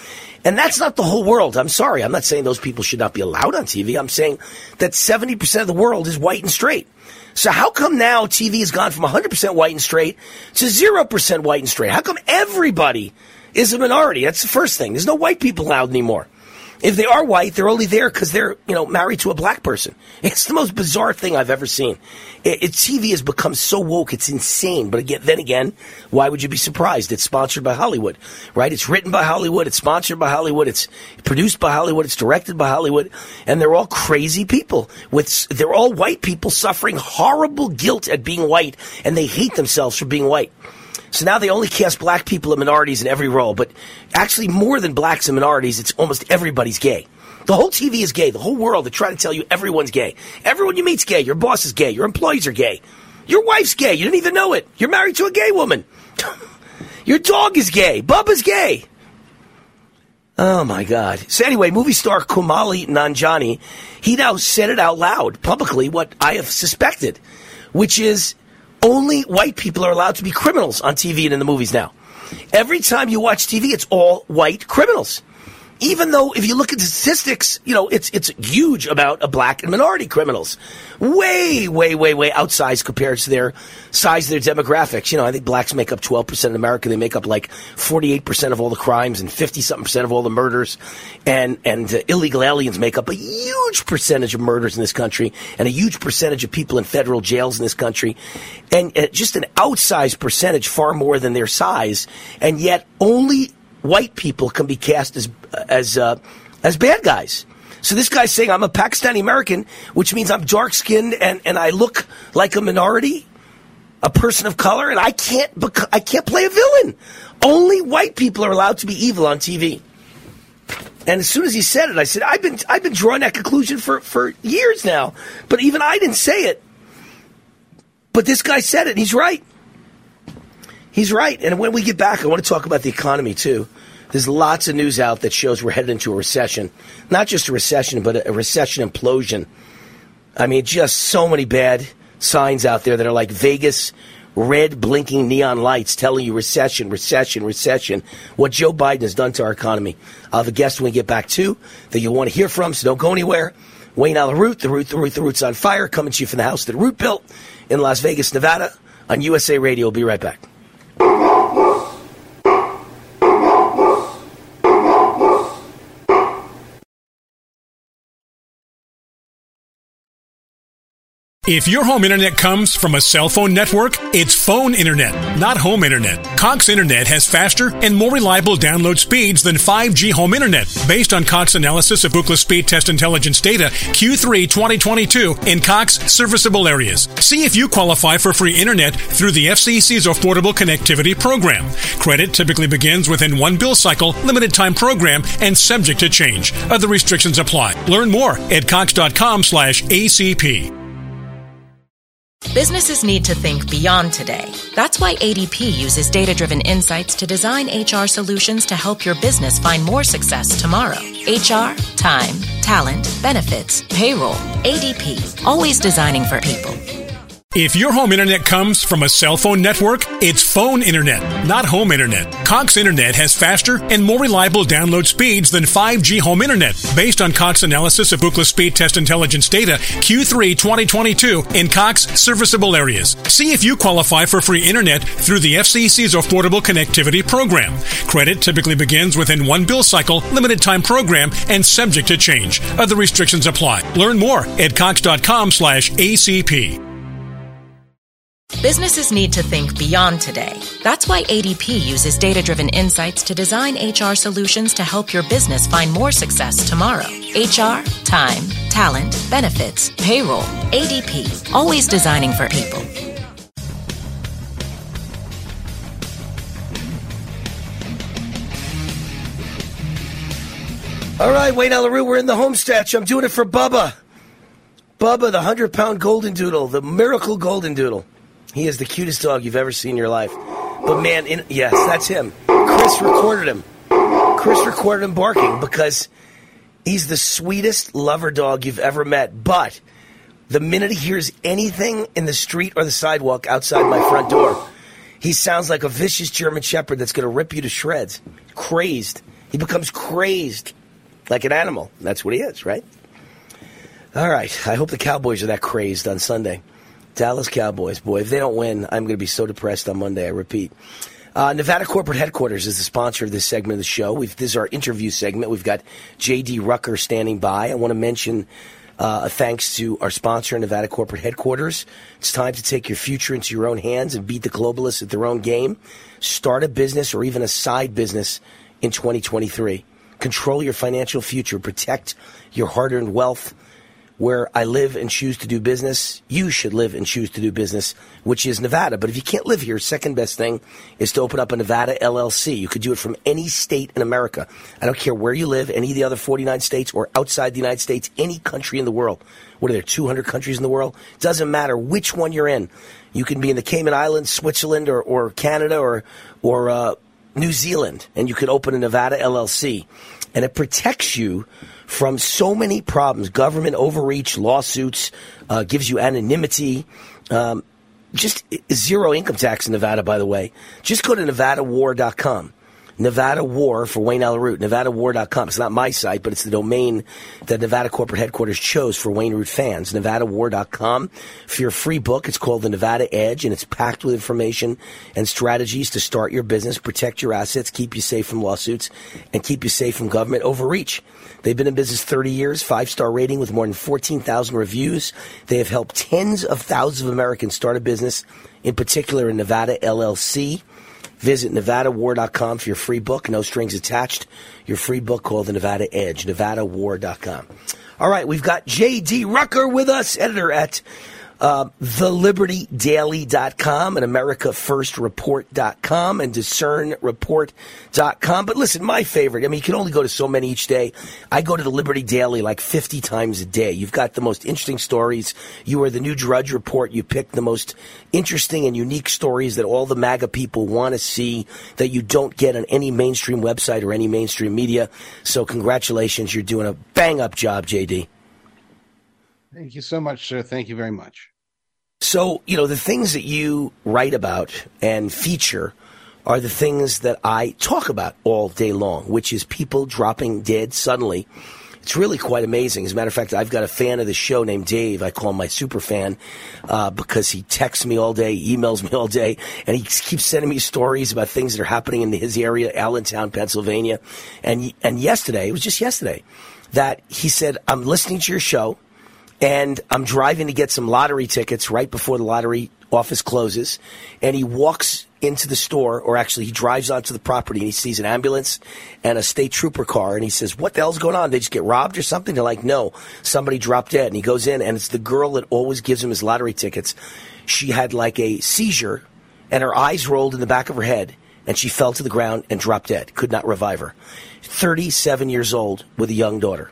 And that's not the whole world. I'm sorry. I'm not saying those people should not be allowed on TV. I'm saying that 70% of the world is white and straight. So how come now TV has gone from 100% white and straight to 0% white and straight? How come everybody is a minority? That's the first thing. There's no white people allowed anymore. If they are white, they're only there because they're, you know, married to a black person. <laughs> It's the most bizarre thing I've ever seen. It, it, TV has become so woke, it's insane. But again, then again, why would you be surprised? It's sponsored by Hollywood, right? It's written by Hollywood, it's sponsored by Hollywood, it's produced by Hollywood, it's directed by Hollywood, and they're all crazy people. With they're all white people suffering horrible guilt at being white, and they hate themselves for being white. So now they only cast black people and minorities in every role, but actually more than blacks and minorities, it's almost everybody's gay. The whole TV is gay. The whole world, they try to tell you everyone's gay. Everyone you meet's gay. Your boss is gay. Your employees are gay. Your wife's gay. You didn't even know it. You're married to a gay woman. <laughs> Your dog is gay. Bubba's gay. Oh my God. So anyway, movie star Kumail Nanjiani, he now said it out loud publicly what I have suspected, which is only white people are allowed to be criminals on TV and in the movies now. Every time you watch TV, it's all white criminals. Even though if you look at statistics, you know, it's it's huge about a black and minority criminals. Way, way, way, way outsized compared to their size, of their demographics. You know, I think blacks make up 12% of America. They make up like 48% of all the crimes and 50 something percent of all the murders. And, and uh, illegal aliens make up a huge percentage of murders in this country and a huge percentage of people in federal jails in this country. And uh, just an outsized percentage, far more than their size. And yet only white people can be cast as as uh, as bad guys. So this guy's saying I'm a Pakistani American, which means I'm dark skinned and, and I look like a minority, a person of color, and I can't bec- I can't play a villain. Only white people are allowed to be evil on TV. And as soon as he said it, I said, I've been I've been drawing that conclusion for, for years now. But even I didn't say it. But this guy said it, and he's right. He's right. And when we get back, I want to talk about the economy too. There's lots of news out that shows we're headed into a recession. Not just a recession, but a recession implosion. I mean, just so many bad signs out there that are like Vegas red blinking neon lights telling you recession, recession, recession. What Joe Biden has done to our economy. I'll have a guest when we get back too that you'll want to hear from, so don't go anywhere. Wayne Allyn Root, the Root, the Root, the Root's on fire, coming to you from the house that Root built in Las Vegas, Nevada on USA Radio. We'll be right back. If your home internet comes from a cell phone network, it's phone internet, not home internet. Cox Internet has faster and more reliable download speeds than 5G home internet, based on Cox analysis of Ookla Speed Test Intelligence data Q3 2022 in Cox serviceable areas. See if you qualify for free internet through the FCC's Affordable Connectivity Program. Credit typically begins within one bill cycle, limited time program, and subject to change. Other restrictions apply. Learn more at cox.com/acp. Businesses need to think beyond today. That's why ADP uses data driven insights to design HR solutions to help your business find more success tomorrow. HR, time, talent, benefits, payroll. ADP, always designing for people. If your home internet comes from a cell phone network, it's phone internet, not home internet. Cox Internet has faster and more reliable download speeds than 5G home internet, based on Cox analysis of Ookla Speed Test Intelligence data Q3 2022 in Cox serviceable areas. See if you qualify for free internet through the FCC's Affordable Connectivity Program. Credit typically begins within one bill cycle, limited time program, and subject to change. Other restrictions apply. Learn more at cox.com/acp. Businesses need to think beyond today. That's why ADP uses data driven insights to design HR solutions to help your business find more success tomorrow. HR, time, talent, benefits, payroll. ADP, always designing for people. All right, Wayne Root, we're in the home stretch. I'm doing it for Bubba. Bubba, the 100 pound golden doodle, the miracle golden doodle. He is the cutest dog you've ever seen in your life. But man, in, yes, that's him. Chris recorded him. Chris recorded him barking because he's the sweetest lover dog you've ever met. But the minute he hears anything in the street or the sidewalk outside my front door, he sounds like a vicious German shepherd that's going to rip you to shreds. Crazed. He becomes crazed like an animal. That's what he is, right? All right. I hope the Cowboys are that crazed on Sunday. Dallas Cowboys, boy, if they don't win, I'm going to be so depressed on Monday. I repeat. Uh, Nevada Corporate Headquarters is the sponsor of this segment of the show. We've, this is our interview segment. We've got J.D. Rucker standing by. I want to mention uh, a thanks to our sponsor, Nevada Corporate Headquarters. It's time to take your future into your own hands and beat the globalists at their own game. Start a business or even a side business in 2023. Control your financial future. Protect your hard earned wealth where I live and choose to do business, you should live and choose to do business, which is Nevada. But if you can't live here, second best thing is to open up a Nevada LLC. You could do it from any state in America. I don't care where you live, any of the other 49 states or outside the United States, any country in the world. What are there, 200 countries in the world? Doesn't matter which one you're in. You can be in the Cayman Islands, Switzerland, or, or Canada, or, or uh, New Zealand, and you could open a Nevada LLC. And it protects you from so many problems government overreach, lawsuits, uh, gives you anonymity. Um, just zero income tax in Nevada, by the way. Just go to nevadawar.com. Nevada War for Wayne Root, NevadaWar.com. It's not my site, but it's the domain that Nevada corporate headquarters chose for Wayne Root fans, NevadaWar.com. For your free book, it's called The Nevada Edge, and it's packed with information and strategies to start your business, protect your assets, keep you safe from lawsuits, and keep you safe from government overreach. They've been in business 30 years, five star rating with more than 14,000 reviews. They have helped tens of thousands of Americans start a business, in particular in Nevada LLC. Visit NevadaWar.com for your free book, no strings attached. Your free book called The Nevada Edge, NevadaWar.com. All right, we've got J.D. Rucker with us, editor at uh, thelibertydaily.com and americafirstreport.com and discernreport.com. But listen, my favorite, I mean, you can only go to so many each day. I go to the Liberty Daily like 50 times a day. You've got the most interesting stories. You are the new Drudge Report. You pick the most interesting and unique stories that all the MAGA people want to see that you don't get on any mainstream website or any mainstream media. So congratulations. You're doing a bang up job, JD. Thank you so much, sir. Thank you very much. So, you know, the things that you write about and feature are the things that I talk about all day long, which is people dropping dead suddenly. It's really quite amazing. As a matter of fact, I've got a fan of the show named Dave. I call him my super fan uh, because he texts me all day, emails me all day, and he keeps sending me stories about things that are happening in his area, Allentown, Pennsylvania. And and yesterday, it was just yesterday, that he said, "I'm listening to your show." And I'm driving to get some lottery tickets right before the lottery office closes. And he walks into the store, or actually, he drives onto the property and he sees an ambulance and a state trooper car. And he says, What the hell's going on? They just get robbed or something? They're like, No, somebody dropped dead. And he goes in, and it's the girl that always gives him his lottery tickets. She had like a seizure, and her eyes rolled in the back of her head, and she fell to the ground and dropped dead. Could not revive her. 37 years old with a young daughter.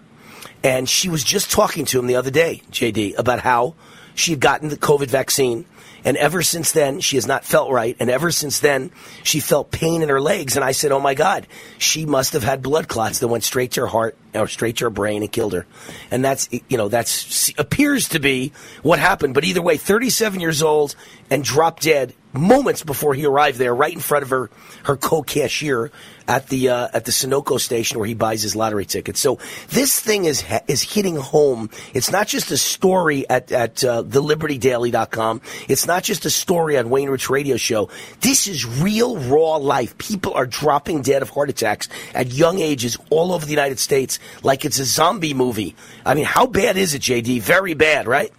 And she was just talking to him the other day, JD, about how she had gotten the COVID vaccine. And ever since then, she has not felt right. And ever since then, she felt pain in her legs. And I said, Oh my God, she must have had blood clots that went straight to her heart or straight to her brain and killed her. And that's, you know, that's appears to be what happened. But either way, 37 years old and dropped dead moments before he arrived there, right in front of her, her co-cashier at the uh, at the Sunoco station where he buys his lottery tickets. So this thing is is hitting home. It's not just a story at at uh, thelibertydaily.com. It's not just a story on Wayne Rich Radio Show. This is real raw life. People are dropping dead of heart attacks at young ages all over the United States like it's a zombie movie. I mean, how bad is it, JD? Very bad, right?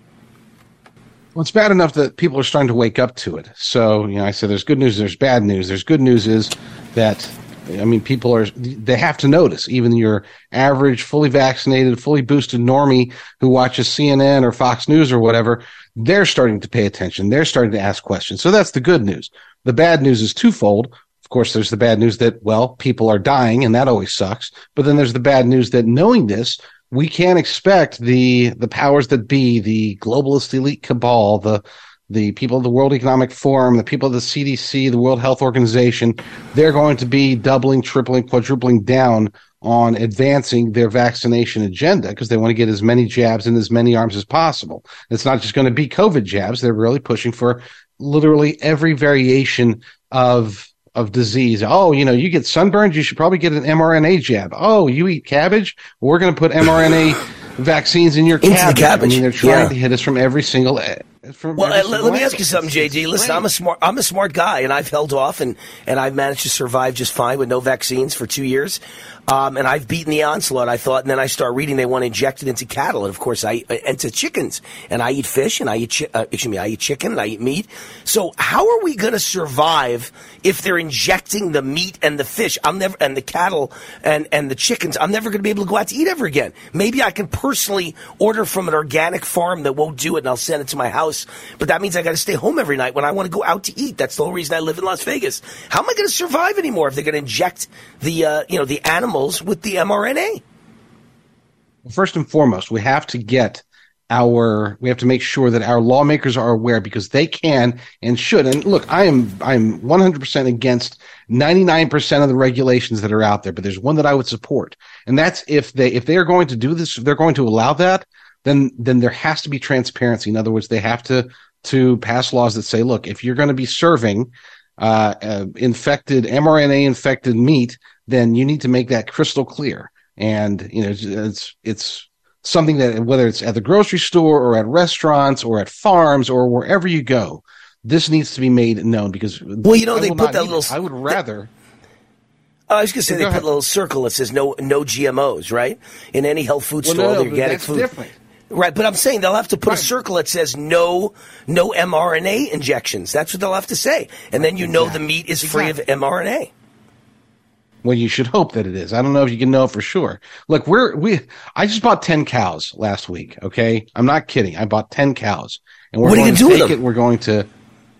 Well, it's bad enough that people are starting to wake up to it. So, you know, I said there's good news, there's bad news. There's good news is that I mean, people are, they have to notice. Even your average, fully vaccinated, fully boosted normie who watches CNN or Fox News or whatever, they're starting to pay attention. They're starting to ask questions. So that's the good news. The bad news is twofold. Course, there's the bad news that, well, people are dying and that always sucks. But then there's the bad news that knowing this, we can't expect the, the powers that be, the globalist elite cabal, the, the people of the World Economic Forum, the people of the CDC, the World Health Organization, they're going to be doubling, tripling, quadrupling down on advancing their vaccination agenda because they want to get as many jabs in as many arms as possible. It's not just going to be COVID jabs. They're really pushing for literally every variation of of disease. Oh, you know, you get sunburned, you should probably get an mRNA jab. Oh, you eat cabbage, we're going to put mRNA <sighs> vaccines in your cabbage. cabbage. I mean, they're trying yeah. to hit us from every single eh, well, eh, let, let me ask you something, JD. Listen, I'm a smart, I'm a smart guy, and I've held off, and and I've managed to survive just fine with no vaccines for two years. Um, and I've beaten the onslaught, I thought, and then I start reading they want to inject it into cattle, and of course, I into chickens, and I eat fish, and I eat chi- uh, excuse me, I eat chicken, and I eat meat. So how are we going to survive if they're injecting the meat and the fish? I'm never and the cattle and and the chickens. I'm never going to be able to go out to eat ever again. Maybe I can personally order from an organic farm that won't do it, and I'll send it to my house. But that means I got to stay home every night when I want to go out to eat. That's the whole reason I live in Las Vegas. How am I going to survive anymore if they're going to inject the uh, you know the animal animals with the mRNA? First and foremost, we have to get our we have to make sure that our lawmakers are aware because they can and should. And look i am i'm 100% against 99% of the regulations that are out there but there's one that i would support. And that's if they if they are going to do this if they're going to allow that then then there has to be transparency. In other words they have to to pass laws that say look if you're going to be serving uh, uh, infected mRNA infected meat, then you need to make that crystal clear. And you know, it's it's, it's something that whether it's at the grocery store or at restaurants or at farms or wherever you go, this needs to be made known because well, you know, they put that little. It. I would rather. I was going to say they put a little circle that says no no GMOs, right? In any health food well, store, no, the organic food. Different. Right, but I'm saying they'll have to put right. a circle that says no no mRNA injections. That's what they'll have to say, and then you know the meat is free exactly. of mRNA. Well, you should hope that it is. I don't know if you can know for sure. Look, we're we. I just bought ten cows last week. Okay, I'm not kidding. I bought ten cows, and we're what going to take it. We're going to.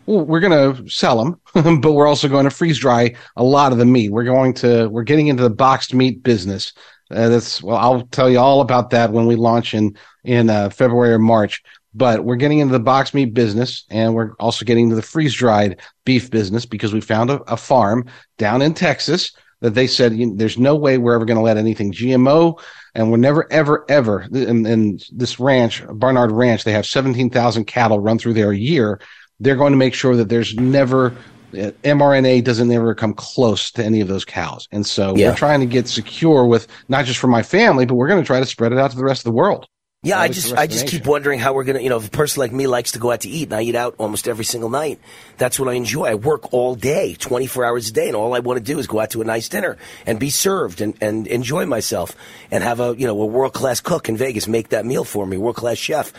Well, we're going to sell them, <laughs> but we're also going to freeze dry a lot of the meat. We're going to. We're getting into the boxed meat business. Uh, that's well. I'll tell you all about that when we launch in in uh, February or March. But we're getting into the box meat business, and we're also getting into the freeze dried beef business because we found a, a farm down in Texas that they said there's no way we're ever going to let anything GMO, and we're never, ever, ever. In, in this ranch, Barnard Ranch, they have 17,000 cattle run through there a year. They're going to make sure that there's never uh, mRNA doesn't ever come close to any of those cows. And so yeah. we're trying to get secure with not just for my family, but we're going to try to spread it out to the rest of the world. Yeah, I just I just keep wondering how we're gonna you know if a person like me likes to go out to eat and I eat out almost every single night. That's what I enjoy. I work all day, twenty four hours a day, and all I want to do is go out to a nice dinner and be served and, and enjoy myself and have a you know a world class cook in Vegas make that meal for me, world class chef.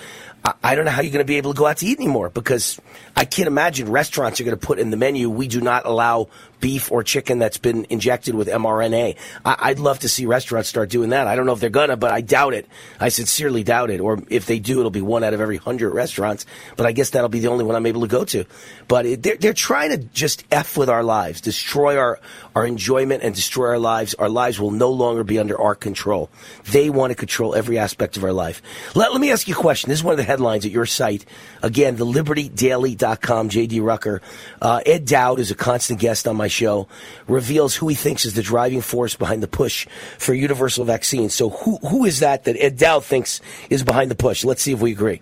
I, I don't know how you're going to be able to go out to eat anymore because I can't imagine restaurants are going to put in the menu we do not allow beef or chicken that's been injected with mRNA. I, would love to see restaurants start doing that. I don't know if they're gonna, but I doubt it. I sincerely doubt it. Or if they do, it'll be one out of every hundred restaurants. But I guess that'll be the only one I'm able to go to. But it, they're, they're trying to just f with our lives, destroy our our enjoyment, and destroy our lives. Our lives will no longer be under our control. They want to control every aspect of our life. Let, let me ask you a question. This is one of the headlines at your site. Again, the LibertyDaily.com. J.D. Rucker, uh, Ed Dowd is a constant guest on my show, reveals who he thinks is the driving force behind the push for universal vaccines. So who who is that that Ed Dowd thinks is behind the push? Let's see if we agree.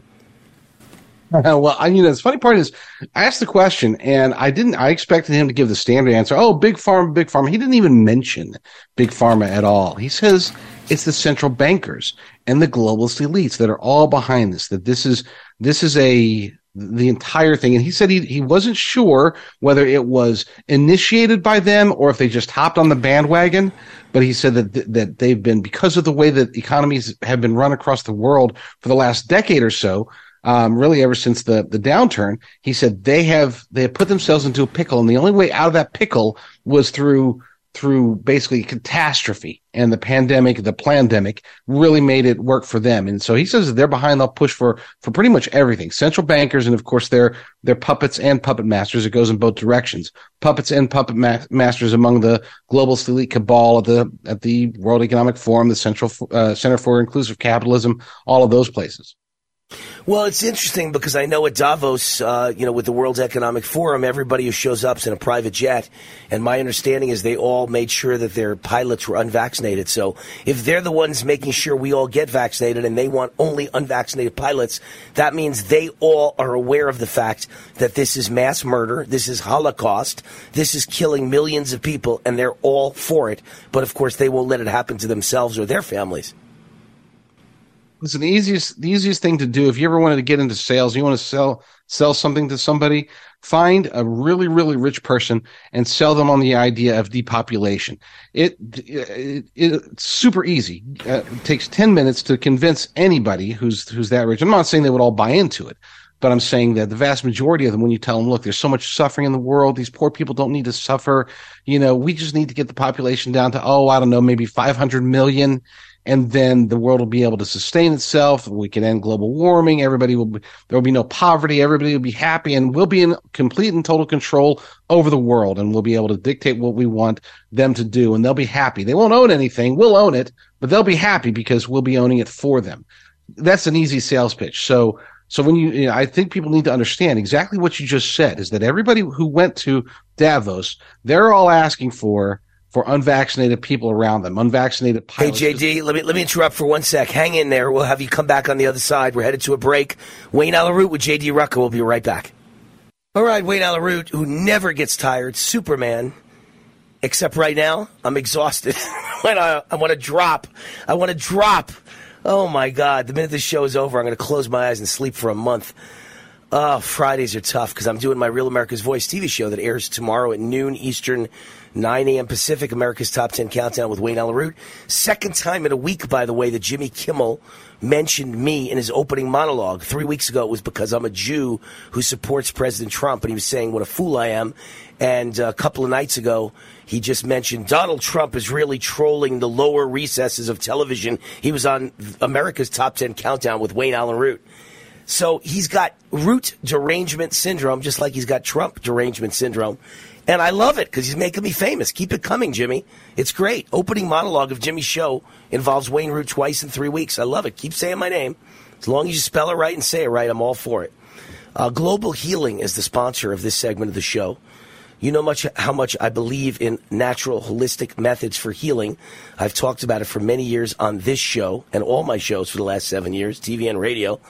<laughs> well, I, you know, the funny part is, I asked the question, and I didn't. I expected him to give the standard answer. Oh, big pharma, big pharma. He didn't even mention big pharma at all. He says it's the central bankers and the globalist elites that are all behind this. That this is this is a the entire thing. And he said he, he wasn't sure whether it was initiated by them or if they just hopped on the bandwagon. But he said that, that they've been, because of the way that economies have been run across the world for the last decade or so, um, really ever since the, the downturn, he said they have, they have put themselves into a pickle. And the only way out of that pickle was through through basically catastrophe and the pandemic, the pandemic really made it work for them. And so he says that they're behind the push for, for pretty much everything. Central bankers and of course they're, they're puppets and puppet masters. It goes in both directions. Puppets and puppet ma- masters among the global elite cabal at the, at the World Economic Forum, the Central, uh, Center for Inclusive Capitalism, all of those places. Well, it's interesting because I know at Davos, uh, you know, with the World Economic Forum, everybody who shows up is in a private jet, and my understanding is they all made sure that their pilots were unvaccinated. So if they're the ones making sure we all get vaccinated and they want only unvaccinated pilots, that means they all are aware of the fact that this is mass murder, this is Holocaust, this is killing millions of people, and they're all for it. But of course, they won't let it happen to themselves or their families. Listen, the easiest the easiest thing to do if you ever wanted to get into sales, you want to sell sell something to somebody, find a really really rich person and sell them on the idea of depopulation. It, it, it it's super easy. Uh, it takes ten minutes to convince anybody who's who's that rich. I'm not saying they would all buy into it, but I'm saying that the vast majority of them, when you tell them, look, there's so much suffering in the world, these poor people don't need to suffer. You know, we just need to get the population down to oh, I don't know, maybe 500 million and then the world will be able to sustain itself. We can end global warming. Everybody will be, there will be no poverty. Everybody will be happy and we'll be in complete and total control over the world and we'll be able to dictate what we want them to do and they'll be happy. They won't own anything. We'll own it, but they'll be happy because we'll be owning it for them. That's an easy sales pitch. So, so when you, you know, I think people need to understand exactly what you just said is that everybody who went to Davos, they're all asking for for unvaccinated people around them, unvaccinated pilots. Hey JD, let me let me interrupt for one sec. Hang in there. We'll have you come back on the other side. We're headed to a break. Wayne Allyn Root with JD Rucker. We'll be right back. All right, Wayne Allyn Root, who never gets tired, Superman. Except right now, I'm exhausted. <laughs> I, I want to drop. I want to drop. Oh my God! The minute this show is over, I'm going to close my eyes and sleep for a month. Oh, Fridays are tough because I'm doing my Real America's Voice TV show that airs tomorrow at noon Eastern, 9 a.m. Pacific, America's Top 10 Countdown with Wayne Allyn Root. Second time in a week, by the way, that Jimmy Kimmel mentioned me in his opening monologue. Three weeks ago, it was because I'm a Jew who supports President Trump, and he was saying what a fool I am. And a couple of nights ago, he just mentioned Donald Trump is really trolling the lower recesses of television. He was on America's Top 10 Countdown with Wayne Allyn Root. So he's got root derangement syndrome, just like he's got Trump derangement syndrome. And I love it because he's making me famous. Keep it coming, Jimmy. It's great. Opening monologue of Jimmy's show involves Wayne Root twice in three weeks. I love it. Keep saying my name. As long as you spell it right and say it right, I'm all for it. Uh, Global Healing is the sponsor of this segment of the show. You know much how much I believe in natural holistic methods for healing. I've talked about it for many years on this show and all my shows for the last seven years, TV and radio.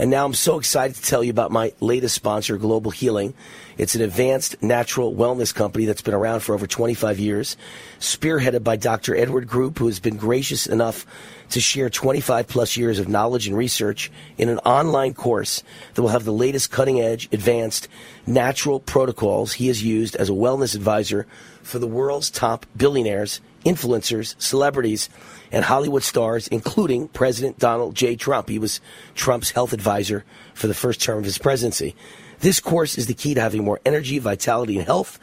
And now I'm so excited to tell you about my latest sponsor, Global Healing. It's an advanced natural wellness company that's been around for over 25 years, spearheaded by Dr. Edward Group, who has been gracious enough to share 25 plus years of knowledge and research in an online course that will have the latest cutting edge, advanced natural protocols he has used as a wellness advisor for the world's top billionaires, influencers, celebrities, and Hollywood stars, including President Donald J. Trump. He was Trump's health advisor for the first term of his presidency. This course is the key to having more energy, vitality, and health.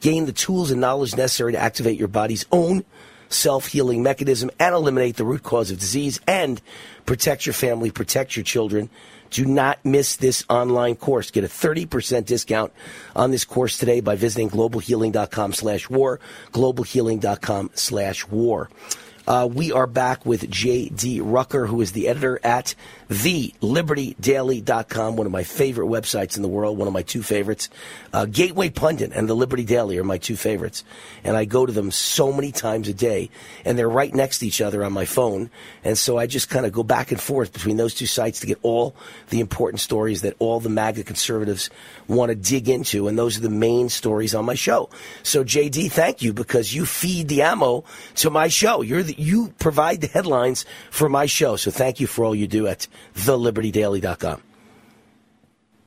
Gain the tools and knowledge necessary to activate your body's own self healing mechanism and eliminate the root cause of disease and protect your family, protect your children. Do not miss this online course. Get a 30% discount on this course today by visiting globalhealing.com slash war, globalhealing.com slash war. Uh, we are back with J.D. Rucker, who is the editor at thelibertydaily.com, one of my favorite websites in the world, one of my two favorites. Uh, Gateway Pundit and the Liberty Daily are my two favorites. And I go to them so many times a day, and they're right next to each other on my phone. And so I just kind of go back and forth between those two sites to get all the important stories that all the MAGA conservatives want to dig into. And those are the main stories on my show. So, JD, thank you because you feed the ammo to my show. You're the, you provide the headlines for my show. So thank you for all you do at thelibertydaily.com.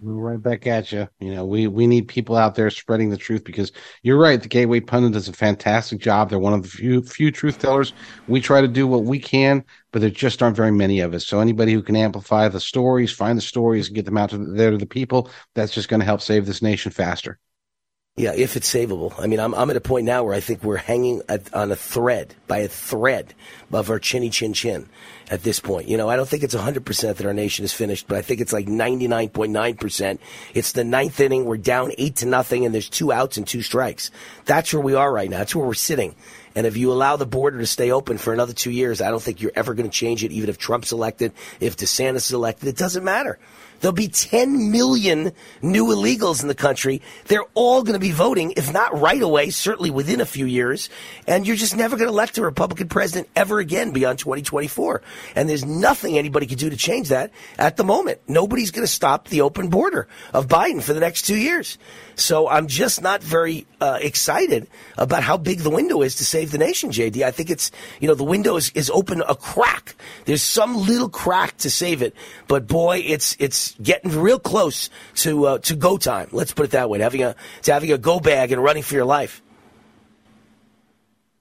We're right back at you. You know, we, we need people out there spreading the truth because you're right. The Gateway Pundit does a fantastic job. They're one of the few few truth tellers. We try to do what we can, but there just aren't very many of us. So anybody who can amplify the stories, find the stories, and get them out to there to the people, that's just going to help save this nation faster. Yeah, if it's savable. I mean, I'm, I'm at a point now where I think we're hanging at, on a thread, by a thread of our chinny chin chin at this point. You know, I don't think it's 100% that our nation is finished, but I think it's like 99.9%. It's the ninth inning. We're down eight to nothing, and there's two outs and two strikes. That's where we are right now. That's where we're sitting. And if you allow the border to stay open for another two years, I don't think you're ever going to change it, even if Trump's elected, if DeSantis is elected. It doesn't matter. There'll be 10 million new illegals in the country. They're all going to be voting, if not right away, certainly within a few years. And you're just never going to elect a Republican president ever again beyond 2024. And there's nothing anybody can do to change that at the moment. Nobody's going to stop the open border of Biden for the next two years. So I'm just not very uh, excited about how big the window is to save the nation, JD. I think it's, you know, the window is, is open a crack. There's some little crack to save it, but boy, it's it's getting real close to uh, to go time. Let's put it that way. To having a to having a go bag and running for your life.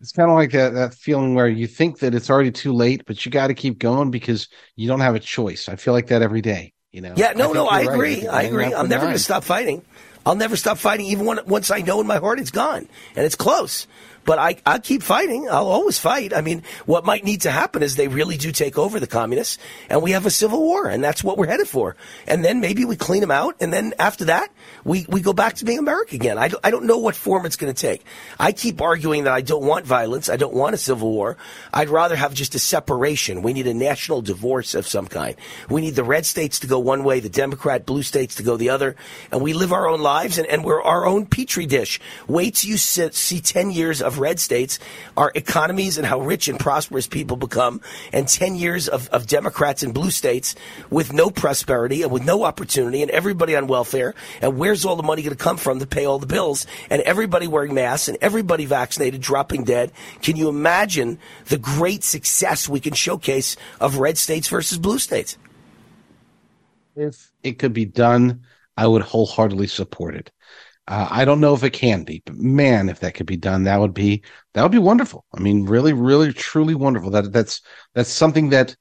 It's kind of like that, that feeling where you think that it's already too late, but you got to keep going because you don't have a choice. I feel like that every day. You know? Yeah, no, I no, I agree. I, I agree. I'm never going to stop fighting. I'll never stop fighting, even when, once I know in my heart it's gone and it's close. But I, I keep fighting. I'll always fight. I mean, what might need to happen is they really do take over the communists and we have a civil war and that's what we're headed for. And then maybe we clean them out. And then after that, we, we go back to being America again. I I don't know what form it's going to take. I keep arguing that I don't want violence. I don't want a civil war. I'd rather have just a separation. We need a national divorce of some kind. We need the red states to go one way, the Democrat blue states to go the other. And we live our own lives lives, and, and we're our own petri dish. Wait till you sit, see 10 years of red states, our economies and how rich and prosperous people become, and 10 years of, of Democrats in blue states with no prosperity and with no opportunity, and everybody on welfare. And where's all the money going to come from to pay all the bills? And everybody wearing masks and everybody vaccinated, dropping dead. Can you imagine the great success we can showcase of red states versus blue states? If it could be done, I would wholeheartedly support it. Uh, I don't know if it can be, but man, if that could be done, that would be that would be wonderful. I mean, really, really, truly wonderful. That that's that's something that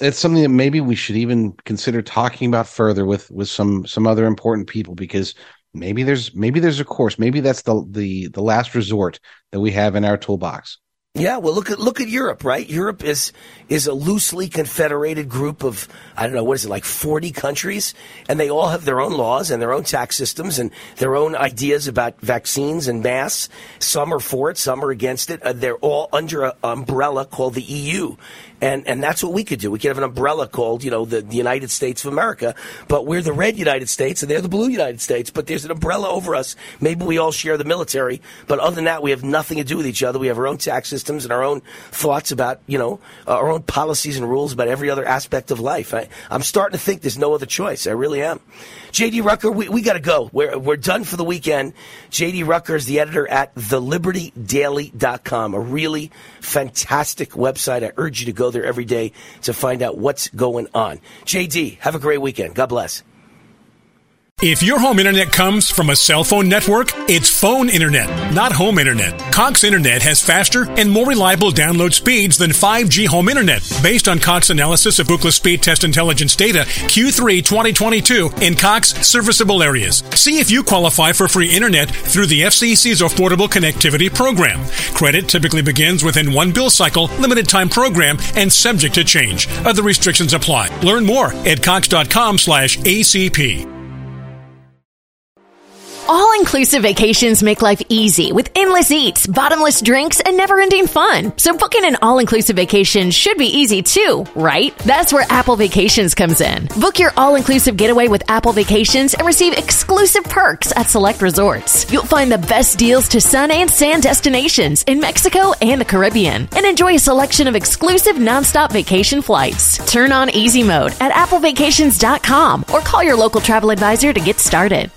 it's something that maybe we should even consider talking about further with with some some other important people because maybe there's maybe there's a course maybe that's the the the last resort that we have in our toolbox yeah, well, look at look at Europe, right? Europe is is a loosely confederated group of I don't know what is it like forty countries, and they all have their own laws and their own tax systems and their own ideas about vaccines and masks. Some are for it, some are against it. Uh, they're all under an umbrella called the EU, and and that's what we could do. We could have an umbrella called, you know, the, the United States of America, but we're the red United States and they're the blue United States. But there's an umbrella over us. Maybe we all share the military, but other than that, we have nothing to do with each other. We have our own tax systems and our own thoughts about, you know, our own policies and rules about every other aspect of life. I, I'm starting to think there's no other choice. I really am. JD Rucker, we, we got to go. We're, we're done for the weekend. JD Rucker is the editor at thelibertydaily.com, a really fantastic website. I urge you to go there every day to find out what's going on. JD, have a great weekend. God bless. If your home internet comes from a cell phone network, it's phone internet, not home internet. Cox Internet has faster and more reliable download speeds than 5G home internet, based on Cox analysis of Ookla Speed Test Intelligence data Q3 2022 in Cox serviceable areas. See if you qualify for free internet through the FCC's Affordable Connectivity Program. Credit typically begins within one bill cycle, limited time program, and subject to change. Other restrictions apply. Learn more at cox.com/acp. All inclusive vacations make life easy with endless eats, bottomless drinks, and never ending fun. So booking an all inclusive vacation should be easy too, right? That's where Apple Vacations comes in. Book your all inclusive getaway with Apple Vacations and receive exclusive perks at select resorts. You'll find the best deals to sun and sand destinations in Mexico and the Caribbean and enjoy a selection of exclusive nonstop vacation flights. Turn on easy mode at applevacations.com or call your local travel advisor to get started.